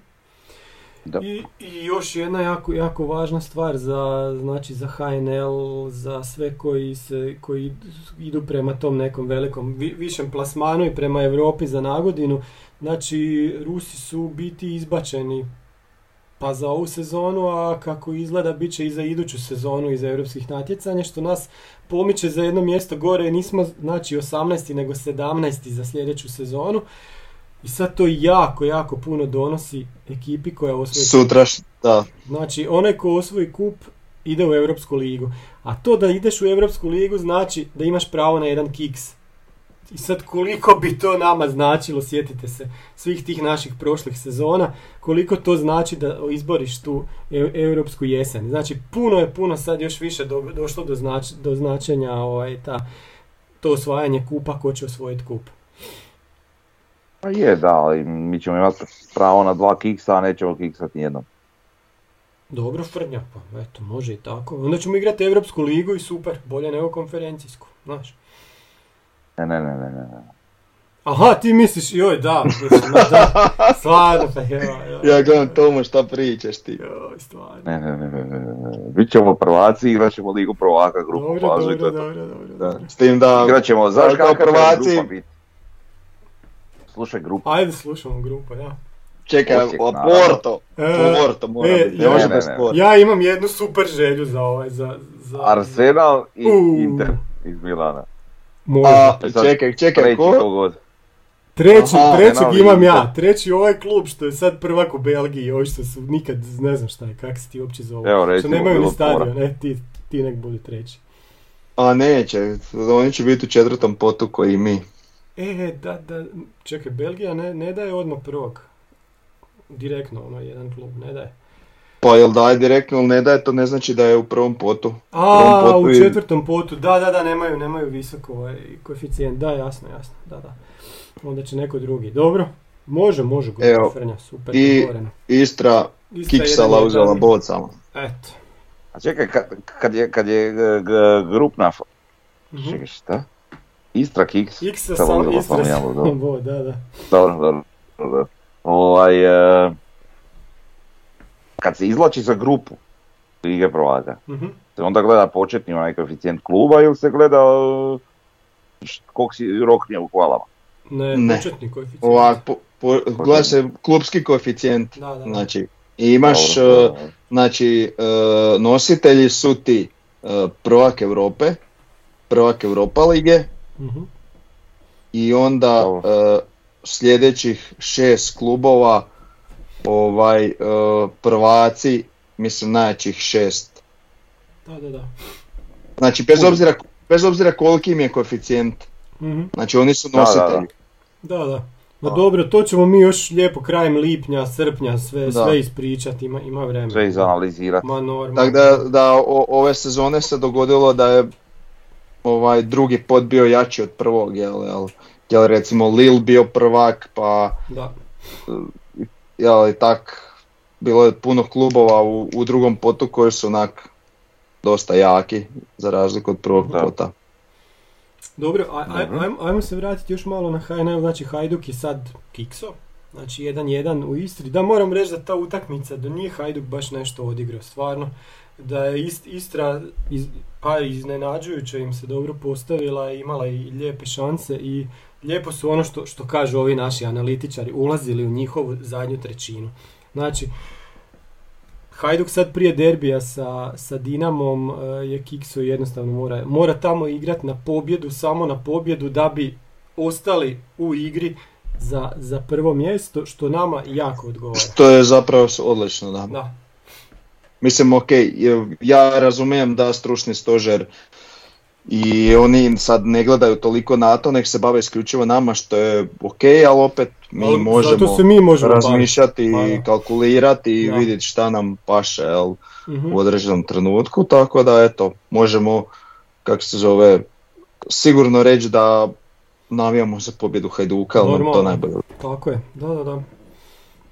I, I još jedna jako, jako važna stvar za, znači za HNL, za sve koji, se, koji idu prema tom nekom velikom, vi- višem plasmanu i prema Europi za nagodinu. Znači, Rusi su biti izbačeni pa za ovu sezonu, a kako izgleda bit će i za iduću sezonu iz europskih natjecanja, što nas pomiče za jedno mjesto gore, nismo znači 18. nego 17. za sljedeću sezonu. I sad to jako, jako puno donosi ekipi koja osvoji Sutra, da, Znači, onaj ko osvoji kup ide u Europsku ligu. A to da ideš u Europsku ligu znači da imaš pravo na jedan kiks. I sad koliko bi to nama značilo, sjetite se, svih tih naših prošlih sezona, koliko to znači da izboriš tu e- europsku jesen. Znači, puno je, puno sad još više do- došlo do, znač- do značenja ovaj, ta, to osvajanje kupa, ko će osvojiti kup. Pa je, da, ali mi ćemo imati pravo na dva kiksa, a nećemo kiksati nijednom. Dobro, Frnja, pa eto, može i tako. Onda ćemo igrati Europsku ligu i super, bolje nego konferencijsku, znaš. Ne, ne, ne, ne, ne. ne. Aha, ti misliš, joj, da, mislim, da, stvarno, pa ja gledam Tomo šta pričaš ti. joj, stvarno. Ne, ne, ne, ne, ne, ne. Bit ćemo prvaci, igrat ćemo ligu prvaka, grupu Dobro, fazu i to dobro, je to. dobro, dobro, Da. dobro. S tim da, Igrat ćemo, znaš će prvaci- grupa biti? Slušaj grupu. Ajde, slušamo grupu, ja. čekaj, Osijek. Porto, E, Porto mora e, biti, ne ja- može Ne, ne, bez ne. Porto. Ja imam jednu super želju za ovaj, za... za Arsenal i U. Inter iz Milana. Može. A, E sad, čekaj, čekaj, Treći ko? kogod. Treći, Aha, trećeg imam Inter. ja, treći ovaj klub što je sad prvak u Belgiji, ovi što su nikad, ne znam šta je, kak se ti uopće zovu. Evo, što recimo, nemaju ni stadion, ne, ti, ti nek budi treći. A neće, oni će biti u četvrtom potu koji i mi. E, da, da, čekaj, Belgija ne, ne daje odmah prvog. Direktno, ono, jedan klub, ne daje. Pa jel daje direktno ili ne daje, to ne znači da je u prvom potu. A, Prvom potu u i- četvrtom potu, da, da, da, nemaju, nemaju visoko ovaj koeficijent, da, jasno, jasno, da, da. Onda će neko drugi. Dobro, može, može, Evo, Frnja, super, i- dogovoreno. Istra Istra kiksala uzela bod samo. Eto. A čekaj, kad, kad je, kad je g- g- grupna... Mhm. Čekaj, šta? Istra Kiks. X Sad sam, uzela Istra sam sam, bo, da, da. Dobro, dobro, dobro. Ovaj, e, kad se izvlači za grupu Lige prvaka, Mhm. se onda gleda početni onaj koeficijent kluba ili se gleda e, koliko si roknje u hvalama? Ne, Ne. početni koeficijent. Ovak, po, po, gleda se klubski koeficijent. Da, da, da. Znači, imaš, Dobro, e, dobro. znači, e, nositelji su ti e, prvak Europe, prvak Europa lige Mhm. i onda e, sljedećih šest klubova ovaj, e, prvaci, mislim najjačih šest. Da, da, da. Znači bez obzira, bez obzira koliki im je koeficijent. Mhm. Znači oni su Da, da, da. nositelji. Da, da. Ma Da. dobro, to ćemo mi još lijepo krajem lipnja, srpnja sve, Da. sve ispričati, ima, ima vremena. Sve izanalizirati. Ma normalno. Tako da, da o- ove sezone se dogodilo da je ovaj drugi pod bio jači od prvog, jel, jel, jel recimo Lil bio prvak, pa Da. jel i tak, bilo je puno klubova u, u drugom potu koji su onak dosta jaki, za razliku od prvog Da. pota. Dobro, aj, aj- ajmo, ajmo se vratiti još malo na HNL, znači Hajduk je sad kikso, znači 1-1 u Istri. Da, moram reći da ta utakmica, da nije Hajduk baš nešto odigrao, stvarno. Da je Ist- Istra, iz, pa iznenađujuće im se dobro postavila, i imala i lijepe šanse i lijepo su ono što, što kažu ovi naši analitičari, ulazili u njihovu zadnju trećinu. Znači, Hajduk sad prije derbija sa, sa Dinamom e, je Kikso jednostavno mora, mora tamo igrati na pobjedu, samo na pobjedu da bi ostali u igri za, za prvo mjesto, što nama jako odgovara. Što je zapravo odlično, da. Da, Mislim, ok, ja razumijem da stručni stožer i oni sad ne gledaju toliko na to, nek se bave isključivo nama, što je ok, ali opet mi Ali možemo se mi možemo razmišljati baviti. i kalkulirati i Da. vidjeti šta nam paše jel, Mhm. u određenom trenutku, tako da eto, možemo, kako se zove, sigurno reći da navijamo za pobjedu Hajduka, ali to najbolje. Tako je, da, da, da.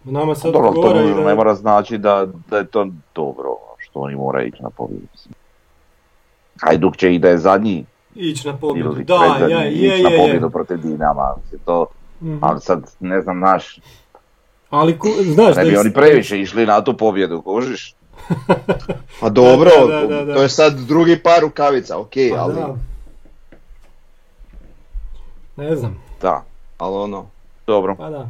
Nama sad Dobro, to da ne je- mora znači da, da je to dobro, što oni moraju ići na pobjedu. Hajduk će i da je zadnji ići na pobjedu. ili Da, predzadnji, ja, je, ići je, na je. pobjedu protiv Dinama. To, Mhm. ali sad, ne znam, naš, Ali ku, znaš ne da bi ih- oni previše išli na tu pobjedu, kužiš? Pa dobro, Da, da, da, da. to je sad drugi par rukavica, ok, Pa ali, da. Ne znam, Da, ali ono, dobro. pa da,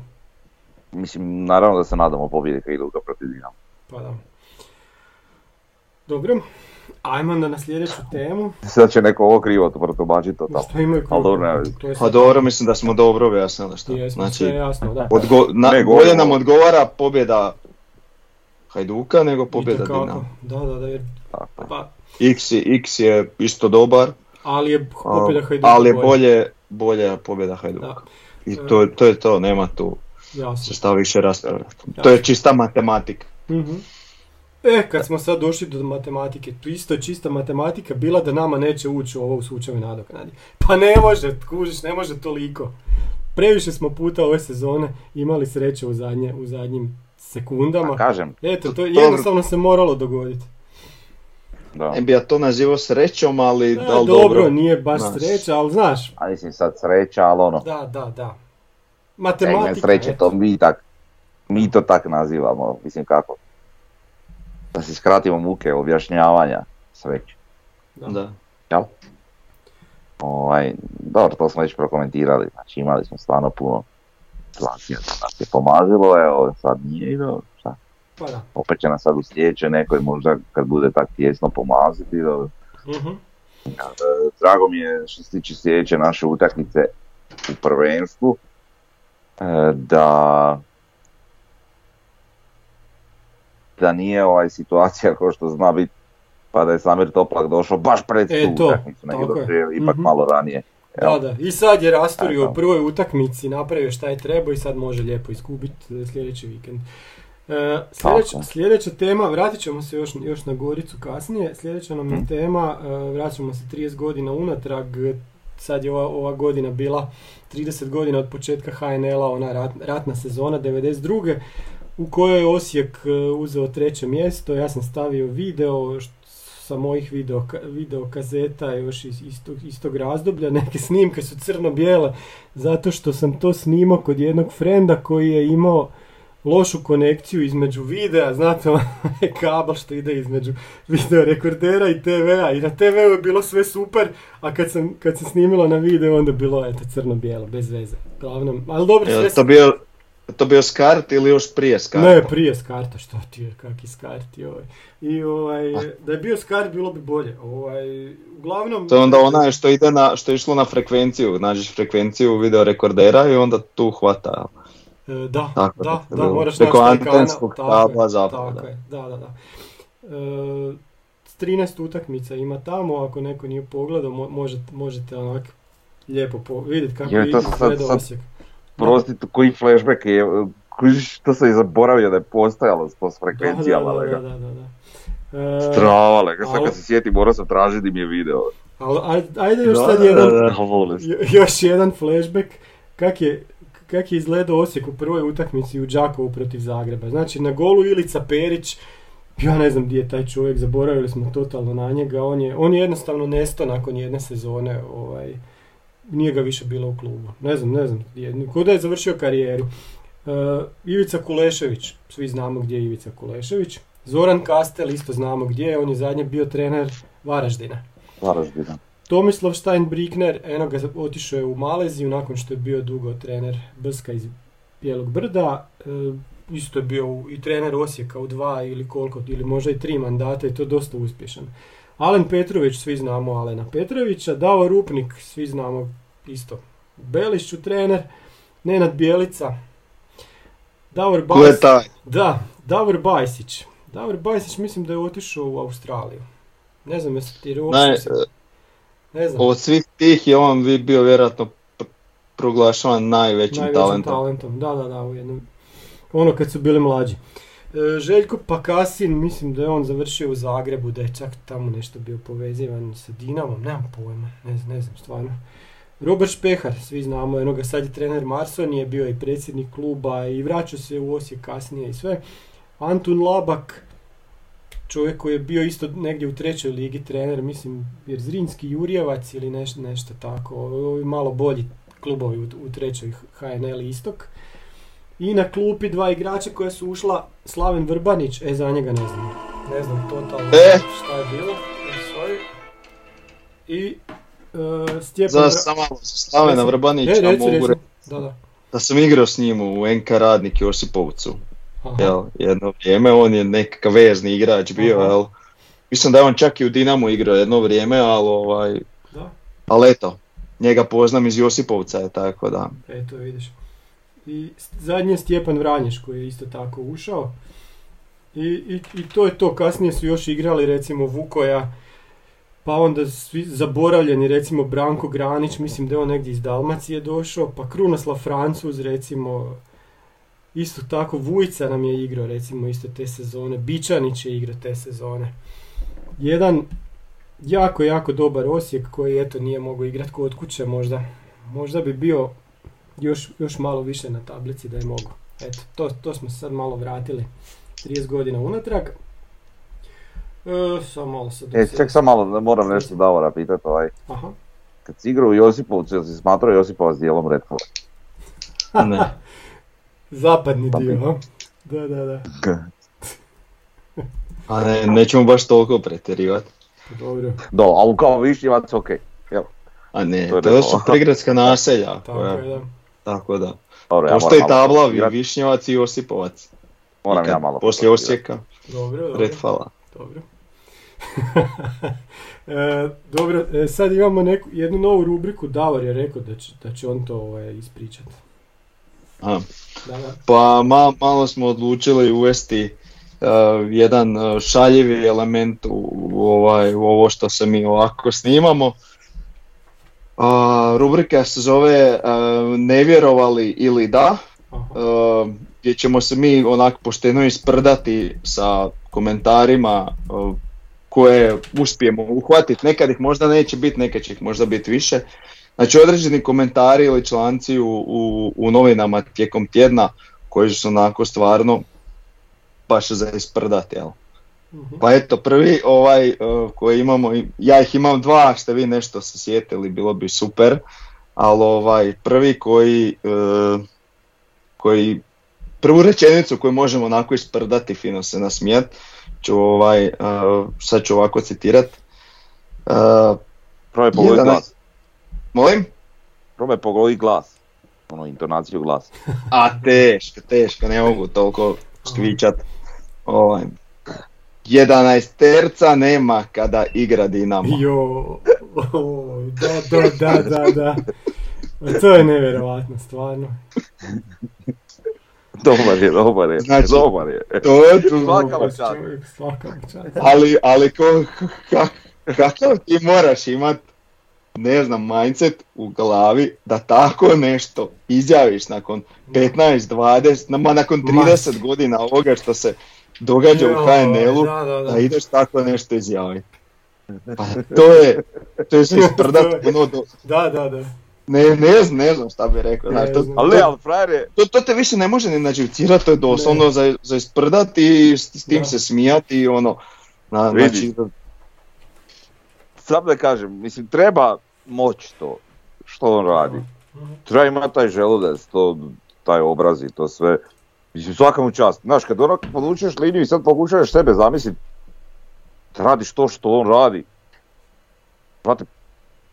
Mislim, naravno da se nadamo pobjede Hajduka protiv Dinama. pa da. Dobro, ajmo onda na sljedeću temu. Sad će neko ovo krivo protumačiti totalno. Što imaju Ali dobro, to je pa dobro, mislim da smo dobro objasnili što. Jesmo, Znači, sve jasno, da. odgo- na, Ne, bolje nam odgovara pobjeda Hajduka nego pobjeda. Dinama. Da, da, da, jer, Tako je. pa, X je, X je isto dobar, ali je a- pobjeda Hajduka ali je bolja. bolje, bolja pobjeda Hajduka. Da, I to, to je to, nema tu jasno. se stavi više raspravljati. Da. To je čista matematika. Mhm. E, kad smo sad došli do matematike, tu isto je čista matematika bila da nama neće ući u ovo u slučaju nadoknadi. Pa ne može, kužiš, ne može toliko. Previše smo puta ove sezone imali sreće u, zadnje, u zadnjim sekundama. A kažem, Eto, to jednostavno se moralo dogoditi. da. Ne bi ja to nazivao srećom, ali Da, da li dobro, dobro? nije baš Znaš. sreća, ali znaš, A mislim sad sreća, ali ono, da, da, da. Matematika, ne sreće, eto. to mi tak, mi to tak nazivamo, mislim kako. Da si skratimo muke objašnjavanja sreće. Da. Jel? Ovaj, dobro, to smo već prokomentirali, znači imali smo stvarno puno situacija da nas je pomazilo, evo sad nije i dobro, šta? Pa da. Opet će nas sad u sljedećoj nekoj možda kad bude tak tjesno pomaziti, dobro. Mhm. E, Drago mi je što se tiče sljedeće naše utakmice u prvenstvu, da da nije ovaj situacija kao što zna biti pa da je Samir Toplak došao baš pred tu E, utakmicu, nego da ipak Mhm. malo ranije. Da, Jel? da. I sad je rasturio u prvoj utakmici, napravio šta je trebao i sad može lijepo izgubiti e, sljedeći vikend. E, sljedeća, Tako. sljedeća tema, vratit ćemo se još, još na Goricu kasnije, sljedeća nam je Mhm. tema, e, vraćamo se 30 godina unatrag, sad je ova, ova godina bila 30 godina od početka HNL-a, ona rat- ratna sezona 92. u kojoj je Osijek e, uzeo treće mjesto, ja sam stavio video sa mojih video, video kazeta još iz istog, istog razdoblja, neke snimke su crno-bijele zato što sam to snimao kod jednog frenda koji je imao lošu konekciju između videa, znate onaj kabel što ide između video rekordera i TV-a i na TV-u je bilo sve super, a kad sam, kad sam snimila na video onda je bilo eto crno-bijelo, bez veze. Glavnom, ali dobro, sve to bio, to bio skart ili još prije skart? ne, prije skarta, što ti je, kaki skarti ovaj. I ovaj, da je bio skart bilo bi bolje. Ovaj, uglavnom... To je onda onaj što ide na, što je išlo na frekvenciju, nađeš frekvenciju video rekordera i onda tu hvata. E, da, Tako da, je da, moraš Preko naći antenskog je, zapravo, tako da. je, da, da, da. E, 13 utakmica ima tamo, ako neko nije pogledao, mo- možete, možete onak lijepo po, vidjeti kako Je, izgleda Osijek. Prosti, koji flashback je, kužiš, to sam i zaboravio da je postojalo to s Da, frekvencijama, da, lega. da, da, da, da. E, Strava, lega, sad kad se sjetim, morao sam tražiti mi je video. ali, ajde, ajde još Da, sad da, jedan, da. Još jedan flashback kak je, kak je izgledao Osijek u prvoj utakmici u Đakovu protiv Zagreba. Znači na golu Ilica Perić, ja ne znam gdje je taj čovjek, zaboravili smo totalno na njega, on je, on je jednostavno nestao nakon jedne sezone, ovaj, nije ga više bilo u klubu. Ne znam, ne znam, gdje, je završio karijeru. E, Ivica Kulešević, svi znamo gdje je Ivica Kulešević. Zoran Kastel, isto znamo gdje je, on je zadnje bio trener Varaždina. Varaždina. Tomislav Steinbrickner, eno ga otišao je u Maleziju nakon što je bio dugo trener Brska iz Bijelog brda. E, isto je bio i trener Osijeka u dva ili koliko, ili možda i tri mandata i to dosta uspješan. Alen Petrović, svi znamo Alena Petrovića. Davor Rupnik, svi znamo isto. Belišću trener. Nenad Bijelica. Davor je Bajsić. Da, Davor Bajsić. Davor Bajsić mislim da je otišao u Australiju. Ne znam jesi ti se- ne znam. od svih tih je on bi bio vjerojatno pr- proglašavan najvećim, Najvećim talentom. talentom. Da, da, da, u jednom. Ono kad su bili mlađi. E, Željko Pakasin, mislim da je on završio u Zagrebu, da je čak tamo nešto bio povezivan sa Dinamom, nemam pojma, ne, znam- ne znam stvarno. Robert Špehar, svi znamo, eno ga sad je trener Marson, je bio i predsjednik kluba i vraćao se u Osijek kasnije i sve. Antun Labak, čovjek koji je bio isto negdje u trećoj ligi trener, mislim, Zrinski Jurjevac ili nešto, nešto tako, ovi malo bolji klubovi u, u trećoj HNL Istok. I na klupi dva igrača koja su ušla, Slaven Vrbanić, e za njega ne znam, ne znam totalno E. šta je bilo, sorry. I e, Stjepan Za Vra- samo Slavena. Vrbanića E, mogu reći Da, da. da sam igrao s njim u NK Radnik Josipovcu. Aha. Jel, jedno vrijeme, on je nekakav vezni igrač bio, Aha. jel. Mislim da je on čak i u Dinamu igrao jedno vrijeme, ali ovaj, Da, ali eto, njega poznam iz Josipovca je tako da. eto vidiš. I zadnji je Stjepan Vranješ koji je isto tako ušao. I, i, I to je to, kasnije su još igrali recimo Vukoja, pa onda svi zaboravljeni recimo Branko Granić, mislim da je on negdje iz Dalmacije došao, pa Krunoslav Francuz recimo, isto tako Vujica nam je igrao recimo isto te sezone, Bičanić je igrao te sezone. Jedan jako, jako dobar Osijek koji eto nije mogao igrati kod kuće možda. Možda bi bio još, još malo više na tablici da je mogao. Eto, to, to smo se sad malo vratili 30 godina unatrag. E, samo malo sad... E, ček sam malo, moram nešto Davora pitati ovaj. Aha. Kad si igrao u Josipovcu, jel si smatrao Josipovac dijelom Red Bulla? Ne. Zapadni Pa dio, ha? Da, da, da. A ne, nećemo baš toliko pretjerivati. Dobro. Da, ali kao Višnjevac, okej. Jel, A ne, To je to, su prigradska naselja. Tako koja- je, da. tako da. Dobro, ja Postoji tabla. Višnjevac i Josipovac. Moram I ja malo Poslije. Osijeka, Dobro, dobro. Redfala. Dobro. e, dobro, e, sad imamo neku, jednu novu rubriku, Davor je rekao da će, da će on to ovaj, ispričati. Aha. Da, da. Pa ma- malo smo odlučili uvesti uh, jedan uh, šaljivi element u, u ovaj, u ovo što se mi ovako snimamo. A, rubrika se zove uh, Ne vjerovali ili da, uh, gdje ćemo se mi onak pošteno isprdati sa komentarima uh, koje uspijemo uhvatiti. Nekad ih možda neće biti, nekad će ih možda biti više. Znači određeni komentari ili članci u, u, u novinama tijekom tjedna koji su onako stvarno baš za isprdat, jel? Uh-huh. Pa eto, prvi ovaj e, koji imamo, ja ih imam dva, što ste vi nešto se sjetili, bilo bi super, ali ovaj prvi koji, e, koji prvu rečenicu koju možemo onako isprdati, fino se nasmijet, ću ovaj, e, sad ću ovako citirati. Uh, Prvo je 11... Molim? Prvo me pogodi glas, ono intonaciju glasa. A teško, teško, ne mogu toliko skvičat. Ovaj. 11 terca nema kada igra Dinamo. Jo, da, da, da, da, da. To je nevjerovatno, stvarno. Dobar je, dobar je, znači, dobar je. To je tu svaka Ali, ali ko, kak, kakav ti moraš imat ne znam, mindset u glavi da tako nešto izjaviš nakon 15, 20, ma nakon 30 godina ovoga što se događa u HNL-u, da, da, da. da ideš tako nešto izjaviti. Pa to je, to je isprdat ono do, Da, da, da. ne, ne, znam, ne znam šta bi rekao, Ne znaš, to, znam. Ali ali frajer je, to, to te više ne može ni nađivcirati, to je doslovno za, za isprdati i s, s tim Da. se smijati i ono, na, znači, sad da kažem, mislim treba moć to što on radi. Treba imati taj želudac, to, taj obraz i to sve. Mislim, svaka mu čast. Znaš, kad ono podvučeš liniju i sad pokušaš sebe zamisliti, radiš to što on radi. Znate,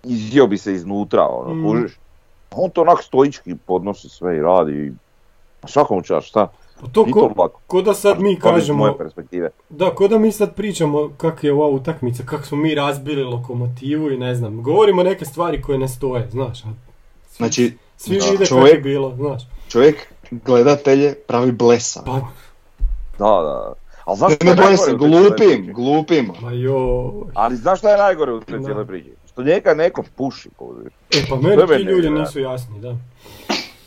izjeo bi se iznutra, ono, Mm. kužiš. On to onak stoički podnosi sve i radi. Mu čast, šta? Pa to ko, to lako. ko da sad mi kažemo, moje perspektive. da, ko da mi sad pričamo kak je ova utakmica, kako smo mi razbili lokomotivu i ne znam, govorimo neke stvari koje ne stoje, znaš. svi- znači Svi da, vide kako čovjek- je bilo, znaš. čovjek gledatelje pravi blesa. Pa, Da, da. Ali znaš ne je najgore glupim, glupim. ma joj. Ali znaš šta je najgore u cijeloj priči? Što njega neko puši, kužiš. E pa meni ti ljudi nisu jasni, da.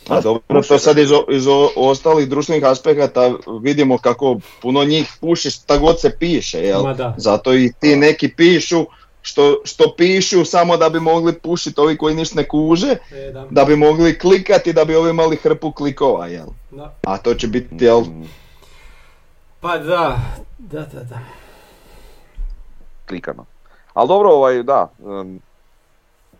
A dobro, to sad iz, o- iz o- ostalih društvenih aspekata vidimo kako puno njih puši šta god se piše, jel? Zato i ti neki pišu što, što pišu samo da bi mogli pušiti ovi koji ništa ne kuže, E, da. da bi mogli klikati da bi ovi imali hrpu klikova, jel? da. A to će biti, jel? Pa da, da, da, da. klikano. Ali dobro, ovaj, da. em,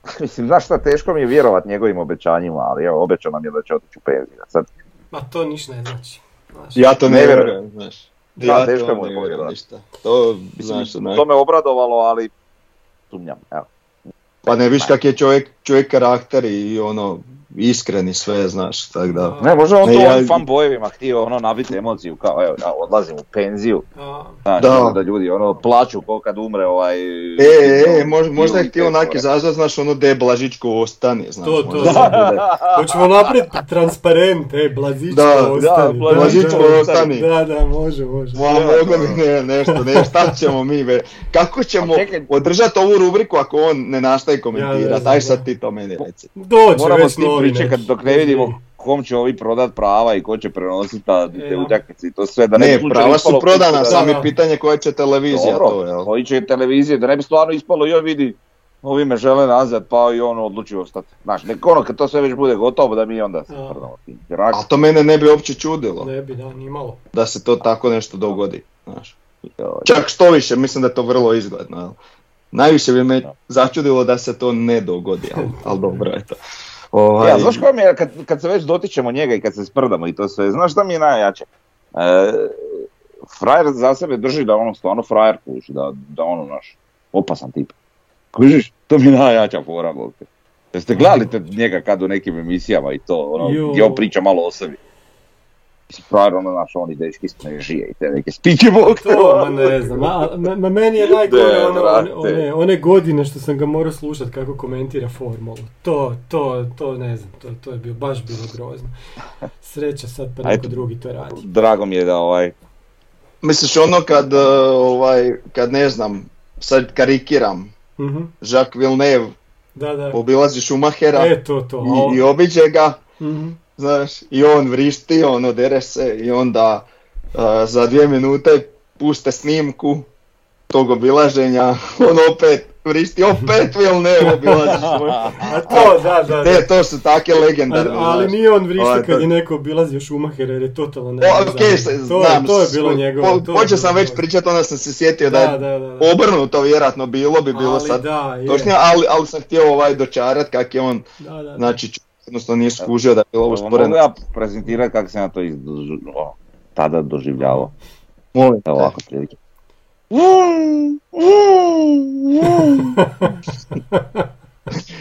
mislim, znaš šta, teško mi je vjerovat njegovim obećanjima, ali evo, obećao nam je da će otići u penziju. Sad, Ma to ništa ne znači. Znaš. Ja to ne Ne vjerujem, znaš. Da, Ja teško to mu je ne vjerujem povjerovati. ništa. To, mislim, znaš, onak- to me obradovalo, ali sumnjam, evo. Pa ne viš kak je čovjek, čovjek karakter i ono, iskren i sve, znaš, tak da. Ne, možda on Ne, to ja- ovim fanbojevima htio ono nabiti emociju, kao evo, ja odlazim u penziju, znaš, Da. da. ljudi ono plaću ko kad umre ovaj... E, e, e, možda, možda je htio te onak fore. izazvat, znaš, ono de Blažičko ostani, znaš. To, to, da. bude. Hoćemo naprijed transparent, e, Blazičko Da, ostani. da, Blažičko da, ostani. Da, da, može, može. Ma, mogu mi ne, nešto, ne, šta ćemo mi, be? Kako ćemo A čekaj. održati ovu rubriku ako on ne nastaje komentirati? Aj da. sad ti to meni reci. Moramo već pričekat neki. dok ne vidimo kom će ovi prodat prava i ko će prenositi ta, te E, da. utakmice i to sve. Da Ne, slučajno prava su prodana, da- samo je pitanje koja će televizija Dobro, to, jel? koji će televizije, da ne bi stvarno ispalo joj vidi, ovi me žele nazad, pa i on odlučio ostati. Znaš, nek ono kad to sve već bude gotovo da mi onda se A. prdamo tim. Jer onak- A to mene ne bi uopće čudilo, Ne bi, da, ni malo. da se to tako nešto dogodi, znaš. Čak što više, mislim da je to vrlo izgledno, jel? Najviše bi me začudilo da se to ne dogodi, ali, ali dobro, eto. Ovaj, Ja, znaš koja mi je, kad, kad se već dotičemo njega i kad se sprdamo i to sve, znaš šta mi je najjače? E, frajer za sebe drži da ono stvarno frajer kuži, da, da ono naš opasan tip. Kužiš, to mi je najjača fora. Jeste gledali te njega kad u nekim emisijama i to, ono, Jo. gdje on priča malo o sebi. Frajer, ono, naš, oni dečki žije i te neke spike. To, ma ne znam, ma, ma- ma meni je najgore ono, one, one, one godine što sam ga morao slušat kako komentira formulu. To, to, to ne znam, to, to je bio, baš bilo grozno. Sreća sad pa neko Ajde. drugi to radi. Drago mi je da ovaj, Misliš ono kad, uh, ovaj, kad ne znam, sad karikiram, Mhm, Jacques Villeneuve Da, da. obilazi Schumachera E, to, to. i, i obiđe ga, Mhm. Znaš, i on vrišti, on odere se i onda uh, za dvije minute puste snimku tog obilaženja, on opet vrišti, opet Villeneuve obilazi Schumachera. A to, da, da. da. Te, to su take legendarne, ali znaš. nije on vrište Ovaj, kad to- je neko obilazio Schumachera jer je totalno O, ne. okej, se- to, znam, to je bilo njegovo. po- to je Počeo sam već pričati, onda sam se sjetio da, Da, je da, da. da. obrnuto vjerojatno bilo, bi bilo Ali sad da, je. točnije, ali, ali sam htio ovaj dočarat kak je on, Da, da, da. znači, jednostavno nije skužio da je bilo mogu usporeno. ja prezentirati kako sam ja to iz, o, tada doživljavao. Molim te. Ovako prilike.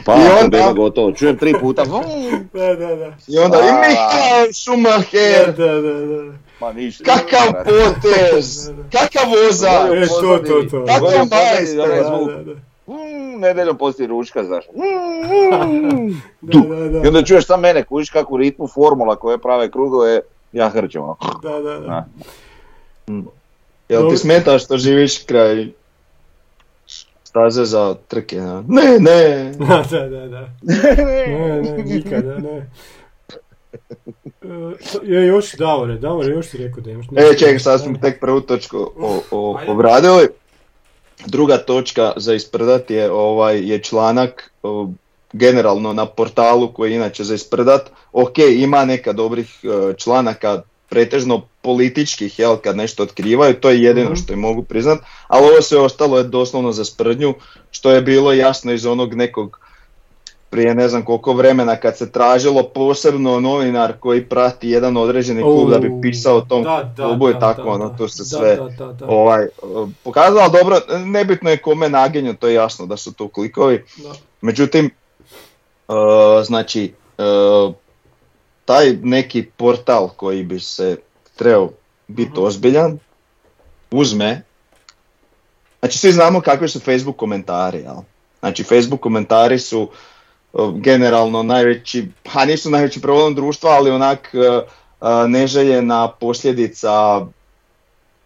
Pa, I I onda- bilo gotovo, čujem tri puta, Da, da, da. I onda, i A. Mihael Da, Schumacher, da, da, da. ma ništa. kakav potez, kakav vozač, E, to, to, to. Kakav Govorim mm, nedeljom poslije ručka, znaš. Da, da, da. I onda čuješ sam mene, kužiš kako u ritmu formula koje prave krugove, ja hrćem ono. Da, da, da. Jel Dobro. ti smeta što živiš kraj staze za trke? Ne, ne. ne. Da, da, da. Ne, ne, nikada, ne. E, je još Davore, Davore, još si rekao da imaš E, čekaj, sad smo tek prvu točku o, o, Ajde. obradili. Druga točka za ispredat je, ovaj, je članak generalno na portalu koji je inače za ispredat. Ok, ima neka dobrih e, članaka, pretežno političkih, jel, kad nešto otkrivaju, to je jedino Mhm. što je mogu priznat, ali ovo sve ostalo je doslovno za sprdnju, što je bilo jasno iz onog nekog prije ne znam koliko vremena kad se tražilo posebno novinar koji prati jedan određeni klub da bi pisao o tom da, da, klubu i tako da, ono, tu se sve ovaj, pokazalo, dobro, nebitno je kome naginju, to je jasno da su tu klikovi. Međutim, e, znači, taj neki portal koji bi se trebao biti Mhm. ozbiljan, uzme, znači svi znamo kakvi su Facebook komentari, jel? Znači Facebook komentari su generalno najveći, pa nisu najveći problem društva, ali onak e, e, neželjena posljedica,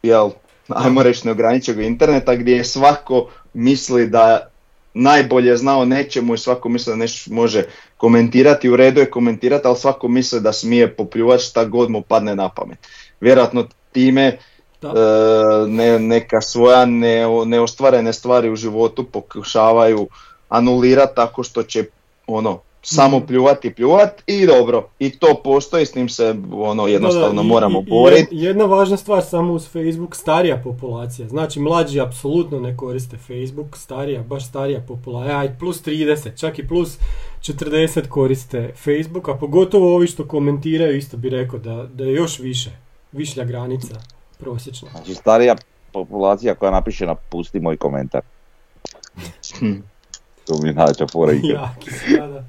jel, ajmo reći neograničenog interneta gdje svako misli da najbolje zna o nečemu i svako misli da nešto može komentirati, u redu je komentirati, ali svako misli da smije popljuvati šta god mu padne na pamet. Vjerojatno time Da. e, ne, neka svoja ne, neostvarene stvari u životu pokušavaju anulirati tako što će ono samo Mhm. pljuvati pljuvati i dobro i to postoji s tim se ono jednostavno Da, da, i- moramo boriti jed- Jedna važna stvar samo uz Facebook, starija populacija. Znači mlađi apsolutno ne koriste Facebook, starija, baš starija populacija, aj plus 30, čak i plus 40 koriste Facebook, a pogotovo ovi što komentiraju isto bi rekao da, da je još više, višlja granica prosječna. Znači starija populacija koja napiše napusti moj komentar. To mi je najveća fora ikad.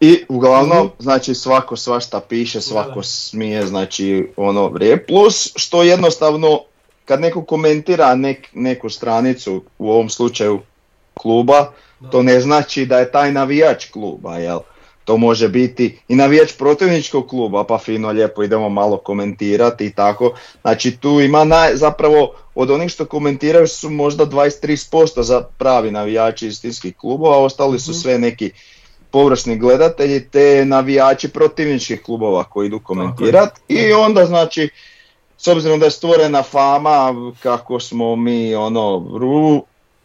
I uglavnom, Mhm. znači svako svašta piše, svako smije, znači ono vrije. Plus što jednostavno kad neko komentira nek, neku stranicu, u ovom slučaju kluba, Da. to ne znači da je taj navijač kluba, jel? To može biti i navijač protivničkog kluba, pa fino, lijepo idemo malo komentirati i tako. Znači tu ima naj, zapravo od onih što komentiraju su možda 23% za pravi navijači istinskih klubova, a ostali su Mhm. sve neki površni gledatelji te navijači protivničkih klubova koji idu komentirati i onda znači s obzirom da je stvorena fama kako smo mi ono ru,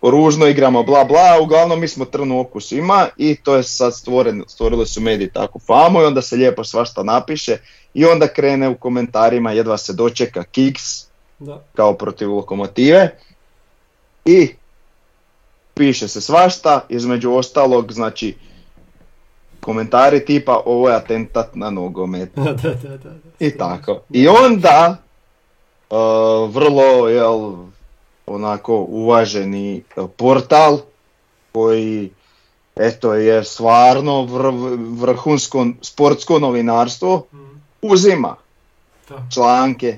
ružno igramo bla bla, uglavnom mi smo trn u oku svima i to je sad stvoren, stvorili su mediji takvu famu i onda se lijepo svašta napiše i onda krene u komentarima jedva se dočeka kiks da. kao protiv lokomotive i piše se svašta, između ostalog znači komentari tipa ovo je atentat na nogomet da, da, da, da. i tako. I onda uh, vrlo jel, onako uvaženi uh, portal koji eto je stvarno vr- vrhunsko sportsko novinarstvo Mhm, uzima Da, članke,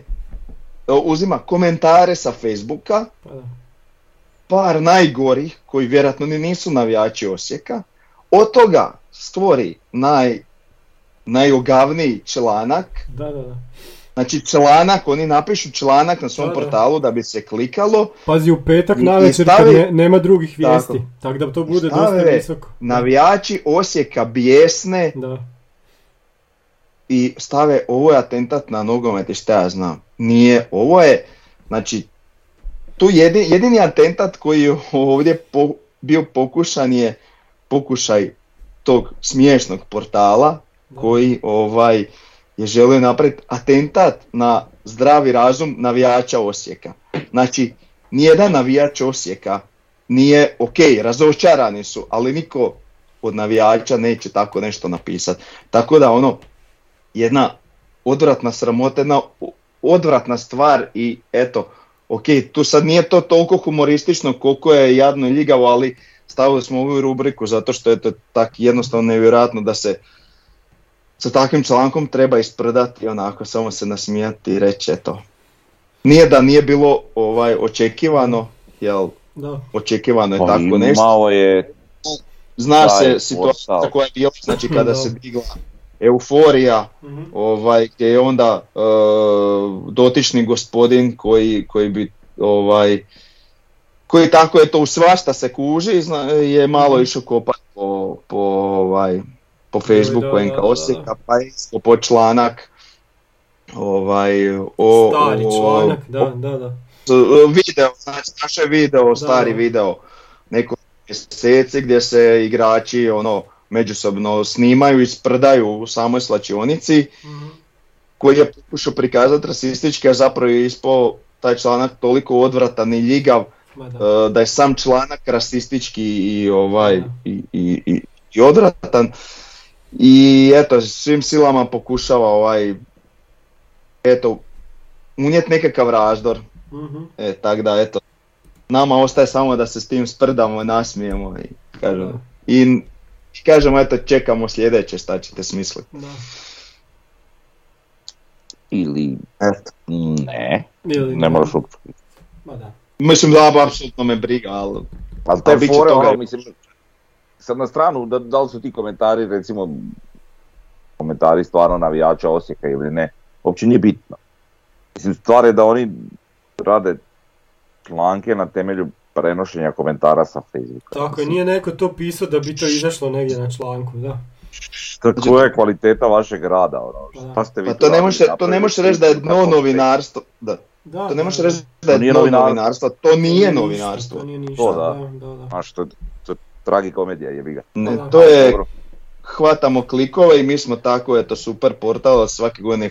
uh, uzima komentare sa Facebooka, pa da. par najgorih koji vjerojatno ni nisu navijači Osijeka, od toga stvori naj, najogavniji članak Da, da, da. Znači članak, oni napišu članak na svom Da, da. portalu da bi se klikalo, Pazi, u petak navečer stavi- kad ne- nema drugih Tako. vijesti, tako da to bude dosta visoko. navijači Osijeka bijesne Da, i stave ovo je atentat na nogomet i šta ja znam. Nije, ovo je, znači, tu jedi- jedini atentat koji je ovdje po- bio pokušan je pokušaj tog smiješnog portala koji ovaj je želio napraviti atentat na zdravi razum navijača Osijeka. Znači, nijedan navijač Osijeka nije, ok, razočarani su, ali niko od navijača neće tako nešto napisati. Tako da ono, jedna odvratna sramota, jedna odvratna stvar i eto, ok, tu sad nije to toliko humoristično koliko je jadno i ljigavo, ali stavili smo ovu rubriku zato što je to tak jednostavno nevjerojatno da se sa takvim člankom treba ispredati i onako samo se nasmijati i reći eto. Nije da nije bilo ovaj očekivano, jel da. očekivano je Pa tako nešto. Malo je, Zna se situacija koja je bila, znači kada se digla euforija, Mhm. ovaj, gdje je onda e, dotični gospodin koji, koji bi ovaj, koji tako je to u svašta se kuži, zna- je malo Mhm. išao kopat po, po, ovaj, po Facebooku NK Osijeka, pa je isto po članak ovaj, o, Stari o- članak, da, da, da. video, znači naše video, stari da. video, neko mjeseci gdje se igrači ono međusobno snimaju i sprdaju u samoj slačionici, Mhm. koji je pokušao prikazati rasistički, a zapravo je ispao taj članak toliko odvratan i ljigav da. e, da je sam članak rasistički i ovaj i, i, i, i odvratan. I eto, svim silama pokušava ovaj eto unijet nekakav razdor. Mhm. E, tak da eto, nama ostaje samo da se s tim sprdamo, nasmijemo i kažemo. Da. I, i kažemo eto čekamo sljedeće šta ćete smisliti. Da. Ili Eto. ne, Ili ne moraš uopće. Ma da. Mislim da apsolutno me briga, ali Ali To će fore, ono, mislim, sad na stranu, da, da li su ti komentari, recimo, komentari stvarno navijača Osijeka ili ne, uopće nije bitno. Mislim, stvar je da oni rade članke na temelju prenošenja komentara sa Facebooka. Tako je, nije neko to pisao da bi to izašlo negdje na članku, da. Šta, koja je kvaliteta vašeg rada, ono, Pa šta ste vi pa to ne može, to ne može reći da je dno novinarstvo. Da. Da, To ne može reći da. je dno novinarstvo. novinarstva, to nije novinarstvo. To nije ništa, To da, da. da, da. A što to je tragikomedija, jebi ga. Ne, to je, Dobro. hvatamo klikove i mi smo tako, eto, super portal, svake godine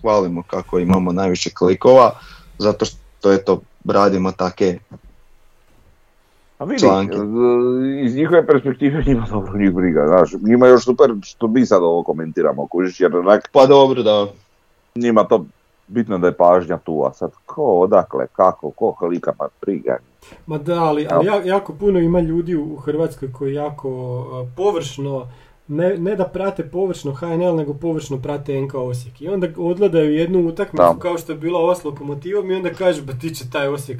hvalimo kako imamo najviše klikova, zato što, eto, radimo take, A vidi, članke. iz njihove perspektive njima dobro njih briga, znaš, njima je još super što mi sad ovo komentiramo, kužiš, jer onak pa dobro da, njima to bitno da je pažnja tu, a sad ko, odakle, kako, ko klika, pa briga. Ma da, ali, ali ja- jako puno ima ljudi u Hrvatskoj koji jako a, površno, ne, ne da prate površno HNL, nego površno prate NK Osijek. I onda odgledaju jednu utakmicu Da. kao što je bila ova s lokomotivom i onda kažu, ba ti će taj Osijek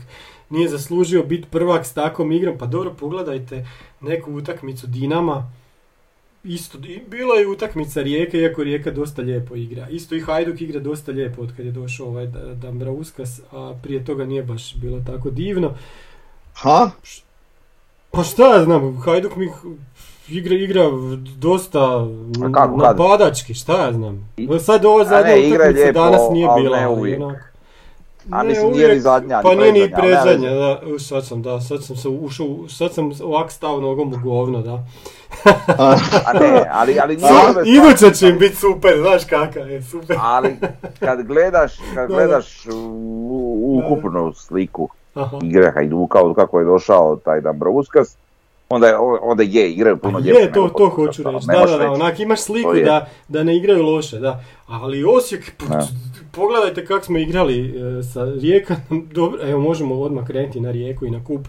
nije zaslužio biti prvak s takvom igrom. Pa dobro, pogledajte neku utakmicu Dinama, Isto, i bila je utakmica Rijeke, iako Rijeka dosta lijepo igra. Isto i Hajduk igra dosta lijepo od kad je došao ovaj Da- Dambrauskas, a prije toga nije baš bilo tako divno. ha? Pa šta ja znam, Hajduk mi igra, igra dosta kako, napadački, šta ja znam. Sad ovo A zadnja ne, igra je utakmica lijepo, danas nije bila. ne ali uvijek. onak- A Ne mislim, nije ni zadnja, Pa ni nije ni predzadnja, predzadnja, da, sad sam, da, sad sam se ušao, sad sam ovak stao nogom u govno, da. A, ne, ali, ali Iduća stvari- će im biti super, znaš kakav je, super. Ali kad gledaš, kad Da, da. gledaš ukupnu sliku Aha. igre Hajduka od kako je došao taj Dambrauskas, onda je, onda je igraju puno lijepo. Je, to, to hoću reći, da, da, da, onak imaš sliku da, da ne igraju loše, da. Ali Osijek, pogledajte kako smo igrali e, sa Rijekom, dobro, evo možemo odmah krenuti na Rijeku i na kup.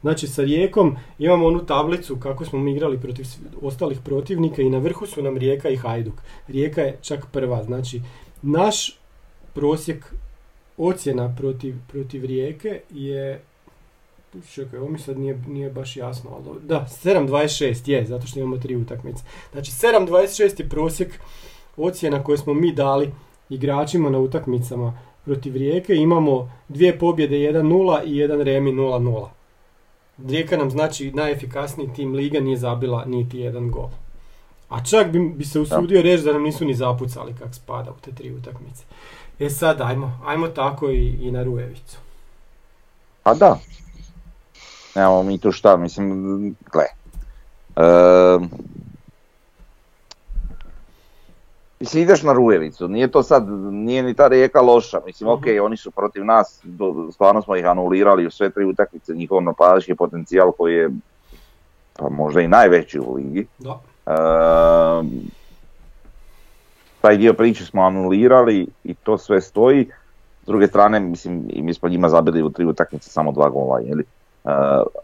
Znači sa Rijekom imamo onu tablicu kako smo mi igrali protiv ostalih protivnika i na vrhu su nam Rijeka i Hajduk. Rijeka je čak prva, znači naš prosjek ocjena protiv, protiv Rijeke je Čekaj, ovo mi sad nije, nije baš jasno, ali da, 7.26 je, zato što imamo tri utakmice. Znači 7.26 je prosjek ocjena koje smo mi dali igračima na utakmicama protiv Rijeke. Imamo dvije pobjede 1-0 i jedan remi 0-0. Rijeka nam znači najefikasniji tim Liga nije zabila niti jedan gol. A čak bi, bi se usudio reći da nam nisu ni zapucali kak spada u te tri utakmice. E sad, ajmo, ajmo tako i, i na Rujevicu. Pa da. Nemamo mi tu šta, mislim, gle. Ehm, Mislim, ideš na Rujevicu, nije to sad, nije ni ta rijeka loša, mislim, ok, oni su protiv nas, do- stvarno smo ih anulirali u sve tri utakmice, njihov napadački potencijal koji je pa možda i najveći u ligi. Da. Ehm, taj dio priče smo anulirali i to sve stoji. S druge strane, mislim, i mi smo njima zabili u tri utakmice samo dva gola, jeli? Uh,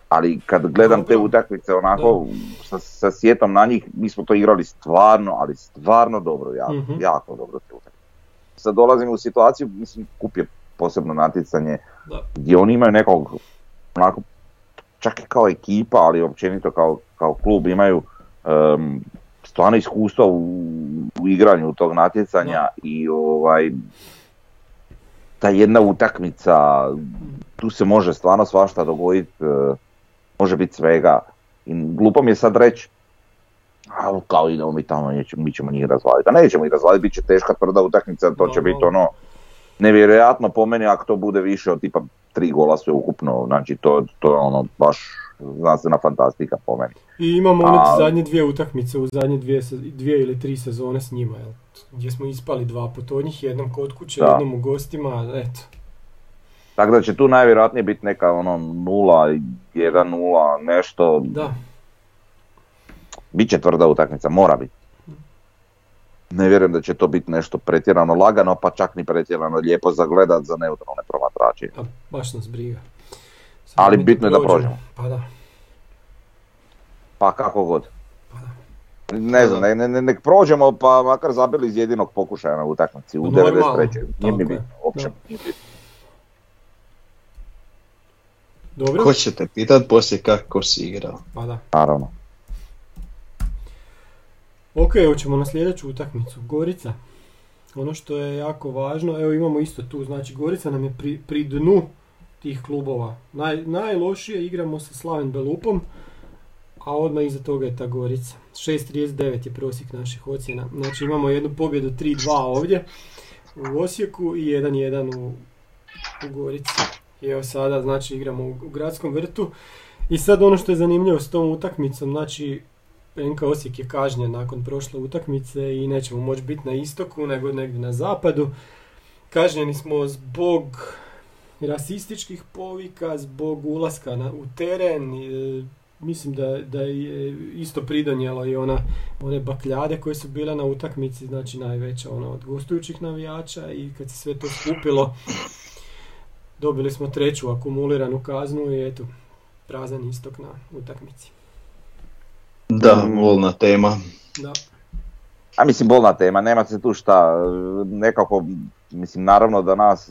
ali kad gledam te utakmice onako sa, sa sjetom na njih, mi smo to igrali stvarno, ali stvarno dobro, jako, Mhm. jako dobro te utakmice. Sad dolazimo u situaciju, mislim, kup je posebno natjecanje Da. gdje oni imaju nekog, onako, čak i kao ekipa, ali općenito kao, kao klub imaju em, stvarno iskustva u, u igranju tog natjecanja i ovaj ta jedna utakmica, tu se može stvarno svašta dogoditi, e, može biti svega. I glupo mi je sad reći, ali kao idemo mi tamo, mi ćemo njih razvaliti. A nećemo ih razvaliti, bit će teška tvrda utakmica, to će biti ono nevjerojatno po meni ako to bude više od tipa tri gola sve ukupno, znači to, to je ono baš znanstvena fantastika po meni. I imamo one zadnje dvije utakmice u zadnje dvije, dvije ili tri sezone s njima, jel? gdje smo ispali dva put od njih, jednom kod kuće, da. jednom u gostima, eto. Tako da će tu najvjerojatnije biti neka ono 0, 1, 0, nešto. Da. Biće tvrda utakmica, mora biti. Ne vjerujem da će to biti nešto pretjerano lagano, pa čak ni pretjerano lijepo za gledat za neutralne promatrače. Pa, baš nas briga. Ali bitno je da prođemo. Pa da. Pa kako god. Pa da. Ne znam, ne, ne, nek prođemo pa makar zabili iz jedinog pokušaja na utakmici u 93. Nije mi bitno, uopće Dobro. Ko će te pitat poslije kako si igrao? Pa da. Naravno. Ok, hoćemo na sljedeću utakmicu. Gorica. Ono što je jako važno, evo imamo isto tu, znači Gorica nam je pri, pri dnu tih klubova. Naj, najlošije igramo sa Slaven Belupom, a odmah iza toga je ta Gorica. 6.39 je prosjek naših ocjena. Znači imamo jednu pobjedu 3-2 ovdje u Osijeku i 1-1 u, u Gorici. I evo sada znači igramo u, gradskom vrtu. I sad ono što je zanimljivo s tom utakmicom, znači NK Osijek je kažnjen nakon prošle utakmice i nećemo moći biti na istoku nego negdje na zapadu. Kažnjeni smo zbog rasističkih povika, zbog ulaska na, u teren. E, mislim da, da je isto pridonijelo i ona, one bakljade koje su bile na utakmici, znači najveća ona od gostujućih navijača i kad se sve to skupilo dobili smo treću akumuliranu kaznu i eto, prazan istok na utakmici. Da, volna tema. Da. A mislim, bolna tema, nema se tu šta, nekako, mislim, naravno da nas,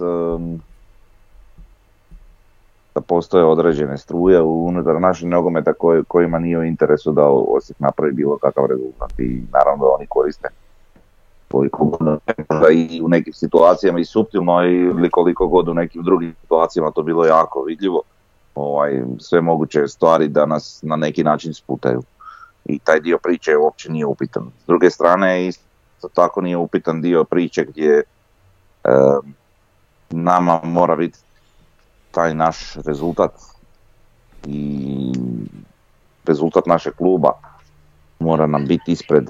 da postoje određene struje unutar naših nogometa koji, kojima nije u interesu da Osijek napravi bilo kakav rezultat i naravno da oni koriste da i u nekim situacijama i suptilno ili koliko god u nekim drugim situacijama to bilo jako vidljivo ovaj, sve moguće stvari da nas na neki način sputaju i taj dio priče uopće nije upitan. S druge strane isto tako nije upitan dio priče gdje e, nama mora biti taj naš rezultat i rezultat našeg kluba mora nam biti ispred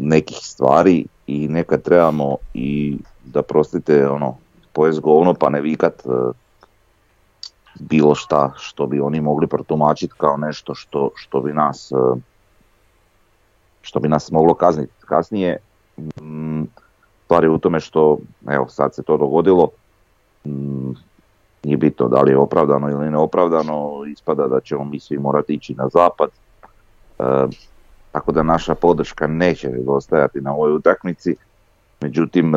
nekih stvari i nekad trebamo i da prostite ono pojest govno pa ne vikat bilo šta što bi oni mogli protumačiti kao nešto što, što bi nas što bi nas moglo kazniti kasnije. Mm, stvar je u tome što, evo sad se to dogodilo, mm, nije bitno da li je opravdano ili neopravdano, ispada da ćemo mi svi morati ići na zapad. E, tako da naša podrška neće nedostajati na ovoj utakmici. Međutim,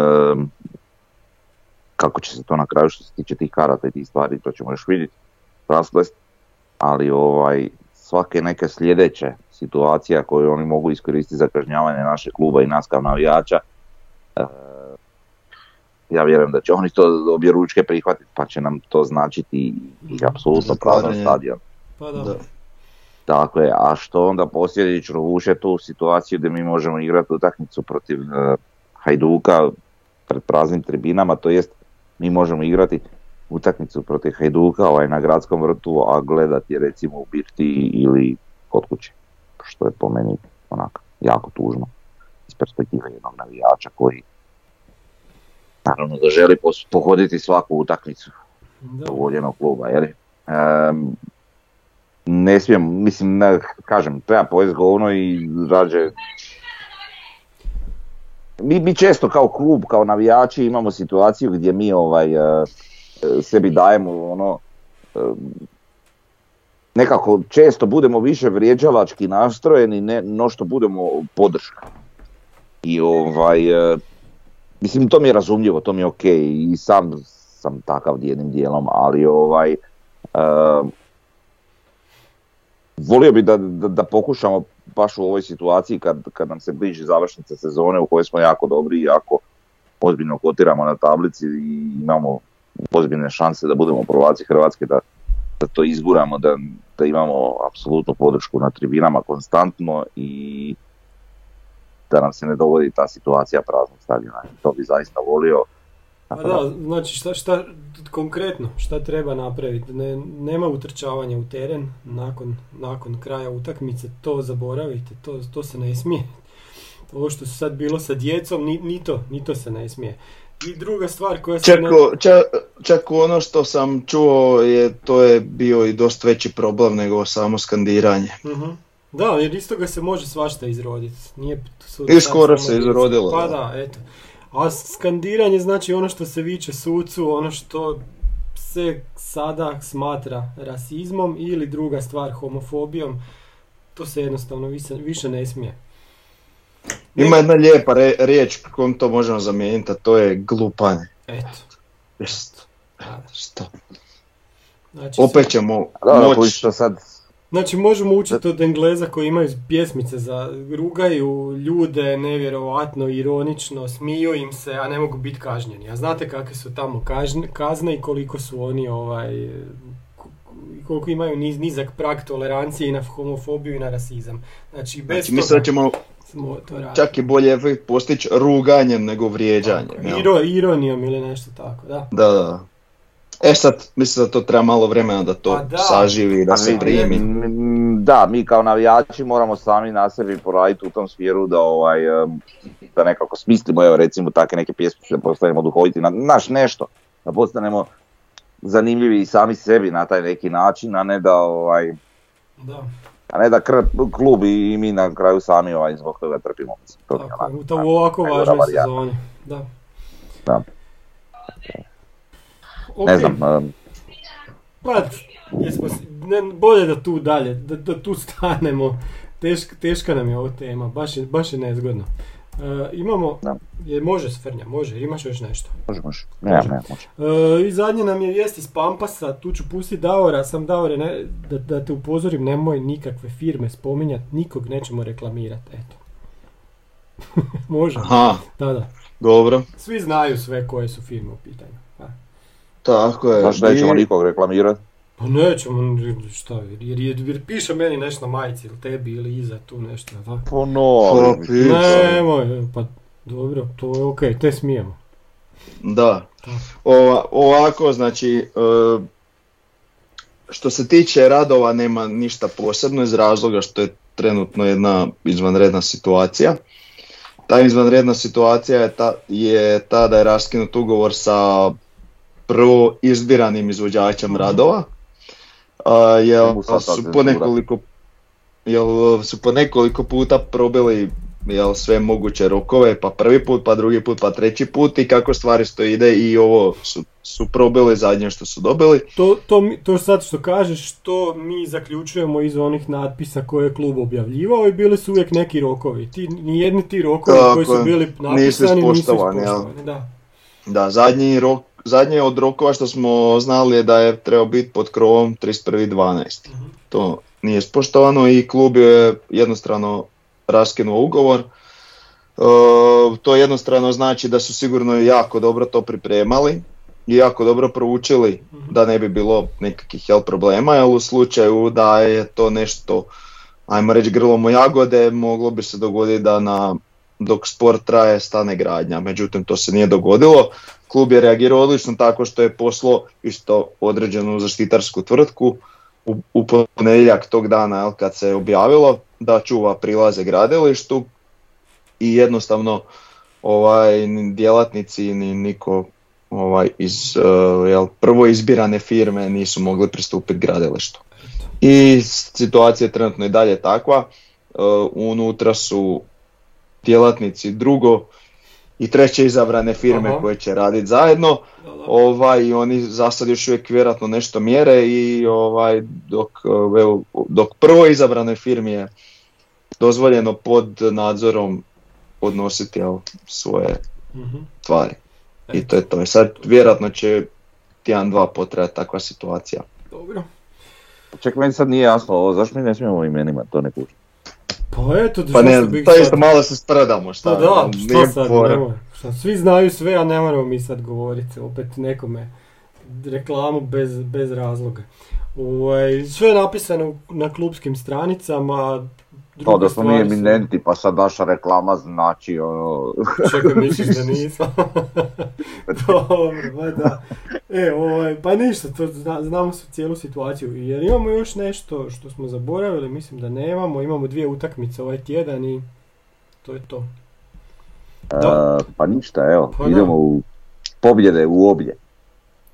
kako će se to na kraju što se tiče tih karata i tih stvari, to ćemo još vidjeti, rasplest. Ali ovaj, svake neke sljedeće situacija koju oni mogu iskoristiti za kažnjavanje našeg kluba i nas kao navijača. Ja vjerujem da će oni to obje ručke prihvatiti pa će nam to značiti i apsolutno prazan stadion. Pa da. Tako je, a što onda posljedično vuče tu situaciju gdje mi možemo igrati utakmicu protiv e, Hajduka pred praznim tribinama, to jest mi možemo igrati utakmicu protiv Hajduka ovaj, na gradskom vrtu, a gledati recimo u Birti ili kod kuće što je po meni onako jako tužno iz perspektive jednog navijača koji naravno da želi pohoditi svaku utakmicu voljenog kluba, jel? Um, ne smijem, mislim, ne, kažem, treba pojest govno i rađe mi, mi često kao klub, kao navijači imamo situaciju gdje mi ovaj uh, sebi dajemo ono uh, nekako često budemo više vrijeđavački nastrojeni ne, no što budemo podrška. I ovaj, e, mislim to mi je razumljivo, to mi je ok i sam sam takav jednim dijelom, ali ovaj, volio bi da, da, da, pokušamo baš u ovoj situaciji kad, kad nam se bliži završnica sezone u kojoj smo jako dobri i jako ozbiljno kotiramo na tablici i imamo ozbiljne šanse da budemo prvaci Hrvatske, da, da to izguramo, da, da imamo apsolutnu podršku na tribinama konstantno i da nam se ne dogodi ta situacija praznog stadiona. To bi zaista volio. Pa da, znači šta, šta konkretno, šta treba napraviti? Ne, nema utrčavanja u teren nakon, nakon kraja utakmice, to zaboravite, to, to se ne smije. Ovo što se sad bilo sa djecom, ni, ni to, ni to se ne smije. I druga stvar koja se čak, ne... čak, čak ono što sam čuo je to je bio i dosta veći problem nego samo skandiranje. uh Da, jer iz toga se može svašta izroditi. Nije, I skoro se izrodilo. Pa da, eto. A skandiranje znači ono što se viče sucu, ono što se sada smatra rasizmom ili druga stvar homofobijom, to se jednostavno više, više ne smije. Ima jedna lijepa re, riječ kojom to možemo zamijeniti, a to je glupanje. Eto. Što? Što? Znači, Opet ćemo moći... sad Znači možemo učiti od Engleza koji imaju pjesmice za rugaju ljude nevjerovatno, ironično, smiju im se, a ne mogu biti kažnjeni. A znate kakve su tamo kazne i koliko su oni ovaj koliko imaju niz, nizak prag tolerancije i na homofobiju i na rasizam. Znači, bez znači mislim da ćemo čak i bolje postići ruganjem nego vrijeđanjem. Iro, ironijom ili nešto tako, da. Da, da. E sad, mislim da to treba malo vremena da to pa saživi, da se primi. Da, mi kao navijači moramo sami na sebi poraditi u tom smjeru da ovaj, da nekako smislimo, evo recimo takve neke pjesme da postanemo duhoviti na naš nešto, da postanemo zanimljivi i sami sebi na taj neki način, a ne da ovaj, da. A ne da klub i mi na kraju sami ovaj, zbog toga trpimo. To Tako, u ovako važnoj sezoni. Da. da. Ne znam. Pa, jesmo, ne, bolje da tu dalje, da, da tu stanemo. Teška, teška nam je ova tema, baš je, baš je nezgodno. Uh, imamo, da. je, može Svrnja, može, imaš još nešto? Može, može, ne, ne, može. Uh, I zadnje nam je vijest iz Pampasa, tu ću pustiti Davora, sam Davore, ne, da, da te upozorim, nemoj nikakve firme spominjati, nikog nećemo reklamirati, eto. može? Aha, da, da. dobro. Svi znaju sve koje su firme u pitanju. Tako je. Znaš, nećemo nikog reklamirati. Pa nećemo, šta, jer, jer, jer piše meni nešto na majici ili tebi ili iza tu nešto, tako? Pa no, Nemoj, pa dobro, to je okej, okay, te smijemo. Da, Ova, ovako, znači, e, što se tiče radova nema ništa posebno iz razloga što je trenutno jedna izvanredna situacija. Ta izvanredna situacija je ta, je ta da je raskinut ugovor sa prvo izbiranim izvođačem mhm. radova. jel su po nekoliko jel su po nekoliko puta probili jel, sve moguće rokove, pa prvi put, pa drugi put, pa treći put i kako stvari sto ide i ovo su, su probili zadnje što su dobili. To, to, to sad što kažeš, što mi zaključujemo iz onih natpisa koje je klub objavljivao i bili su uvijek neki rokovi. Ti, nijedni ti rokovi koji su bili napisani nisu ispoštovani. Da. da, zadnji rok zadnje od rokova što smo znali je da je trebao biti pod krovom 31.12. Mhm. To nije spoštovano i klub je jednostrano raskinuo ugovor. E, to jednostrano znači da su sigurno jako dobro to pripremali i jako dobro proučili mhm. da ne bi bilo nekakvih jel, problema, jer u slučaju da je to nešto, ajmo reći grlom u jagode, moglo bi se dogoditi da na dok sport traje stane gradnja, međutim to se nije dogodilo. Klub je reagirao odlično tako što je poslo isto određenu zaštitarsku tvrtku u, u ponedjeljak tog dana jel, kad se je objavilo da čuva prilaze gradilištu i jednostavno ovaj djelatnici ni niko ovaj iz uh, jel, prvo izbirane firme nisu mogli pristupiti gradilištu. I situacija je trenutno i dalje takva. Uh, unutra su djelatnici drugo i treće izabrane firme koje će raditi zajedno. Ovaj, oni za sad još uvijek vjerojatno nešto mjere i ovaj, dok, dok prvo izabranoj firmi je dozvoljeno pod nadzorom podnositi svoje mm tvari. I to je to. Sad vjerojatno će tjedan dva potrajati takva situacija. Dobro. Ček, meni sad nije jasno ovo, zašto mi ne smijemo imenima to ne Pa eto, Pa ne, bih to isto malo se spredamo, šta? Pa da, nije što sad, nemoj. Šta, svi znaju sve, a ne moramo mi sad govoriti opet nekome reklamu bez, bez razloga. Ovaj, sve je napisano na klubskim stranicama. To da smo mi eminenti, pa sad naša reklama znači ono... Čekaj, misliš da nismo? Dobro, pa da. E, ovaj, pa ništa, to zna- znamo su cijelu situaciju. Jer imamo još nešto što smo zaboravili, mislim da nemamo. Imamo dvije utakmice ovaj tjedan i to je to. Da. e, pa ništa, evo, Pa da. idemo u pobjede u obje.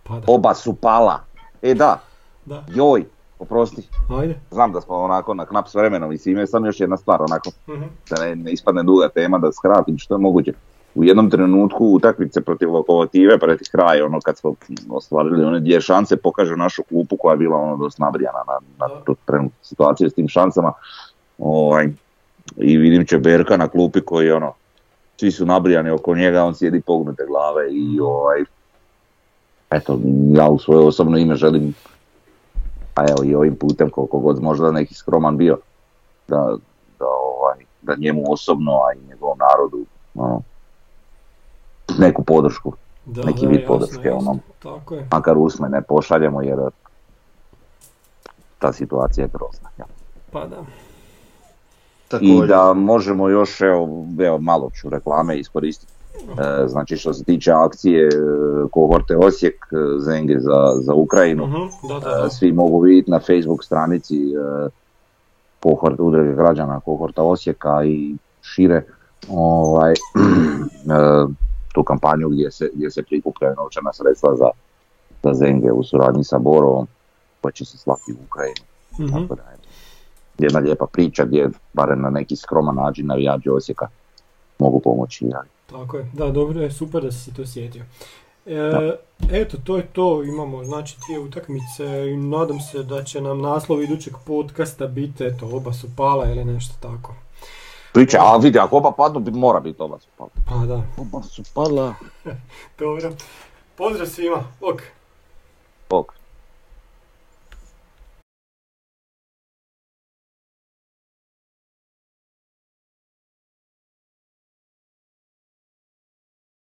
Pa da, Oba su pala. E da, da. joj, oprosti, Ajde. znam da smo onako na knap s vremenom i svime, samo još jedna stvar onako, Mhm. da ne, ne ispadne duga tema, da skratim što je moguće. U jednom trenutku utakmice protiv lokomotive, protiv kraja, ono kad smo ostvarili one dvije šanse, pokaže našu klupu koja je bila ono dosta nabrijana na, na tu trenutnu situaciju s tim šansama. Ovaj, I vidim Čeberka na klupi koji ono, svi su nabrijani oko njega, on sjedi pognute glave i ovaj, eto, ja u svoje osobno ime želim, a evo i ovim putem koliko god možda neki skroman bio, da, da, ovaj, da njemu osobno, a i njegovom narodu, ono, neku podršku, Da, Neki da, vid jasno, podrške, jasno. ono. Tako je. makar usmene pošaljemo jer ta situacija je grozna. ja. Pa da. I Također. da možemo još, evo, evo malo ću reklame iskoristiti. E, znači što se tiče akcije e, kohorte Osijek, e, Zenge za, za Ukrajinu, Mhm, Da, da, E, da. Svi mogu vidjeti na Facebook stranici e, kohort, udruge građana kohorta Osijeka i šire ovaj, e, tu kampanju gdje se, gdje se prikupljaju novčana sredstva za, za Zenge u suradnji sa Borovom koja će se slati u Ukrajinu. Mhm. Tako da, jedna lijepa priča gdje barem na neki skroman način navijači Osijeka mogu pomoći. ali Tako je, da, dobro je, super da si se to sjetio. E, eto, to je to, imamo znači dvije utakmice i nadam se da će nam naslov idućeg podcasta biti, eto, oba su pala ili nešto tako. Priča, a vidi, ako oba padnu, bi- mora biti oba su pala. Pa da, Oba su pala. dobro. Pozdrav svima, ok. Bog.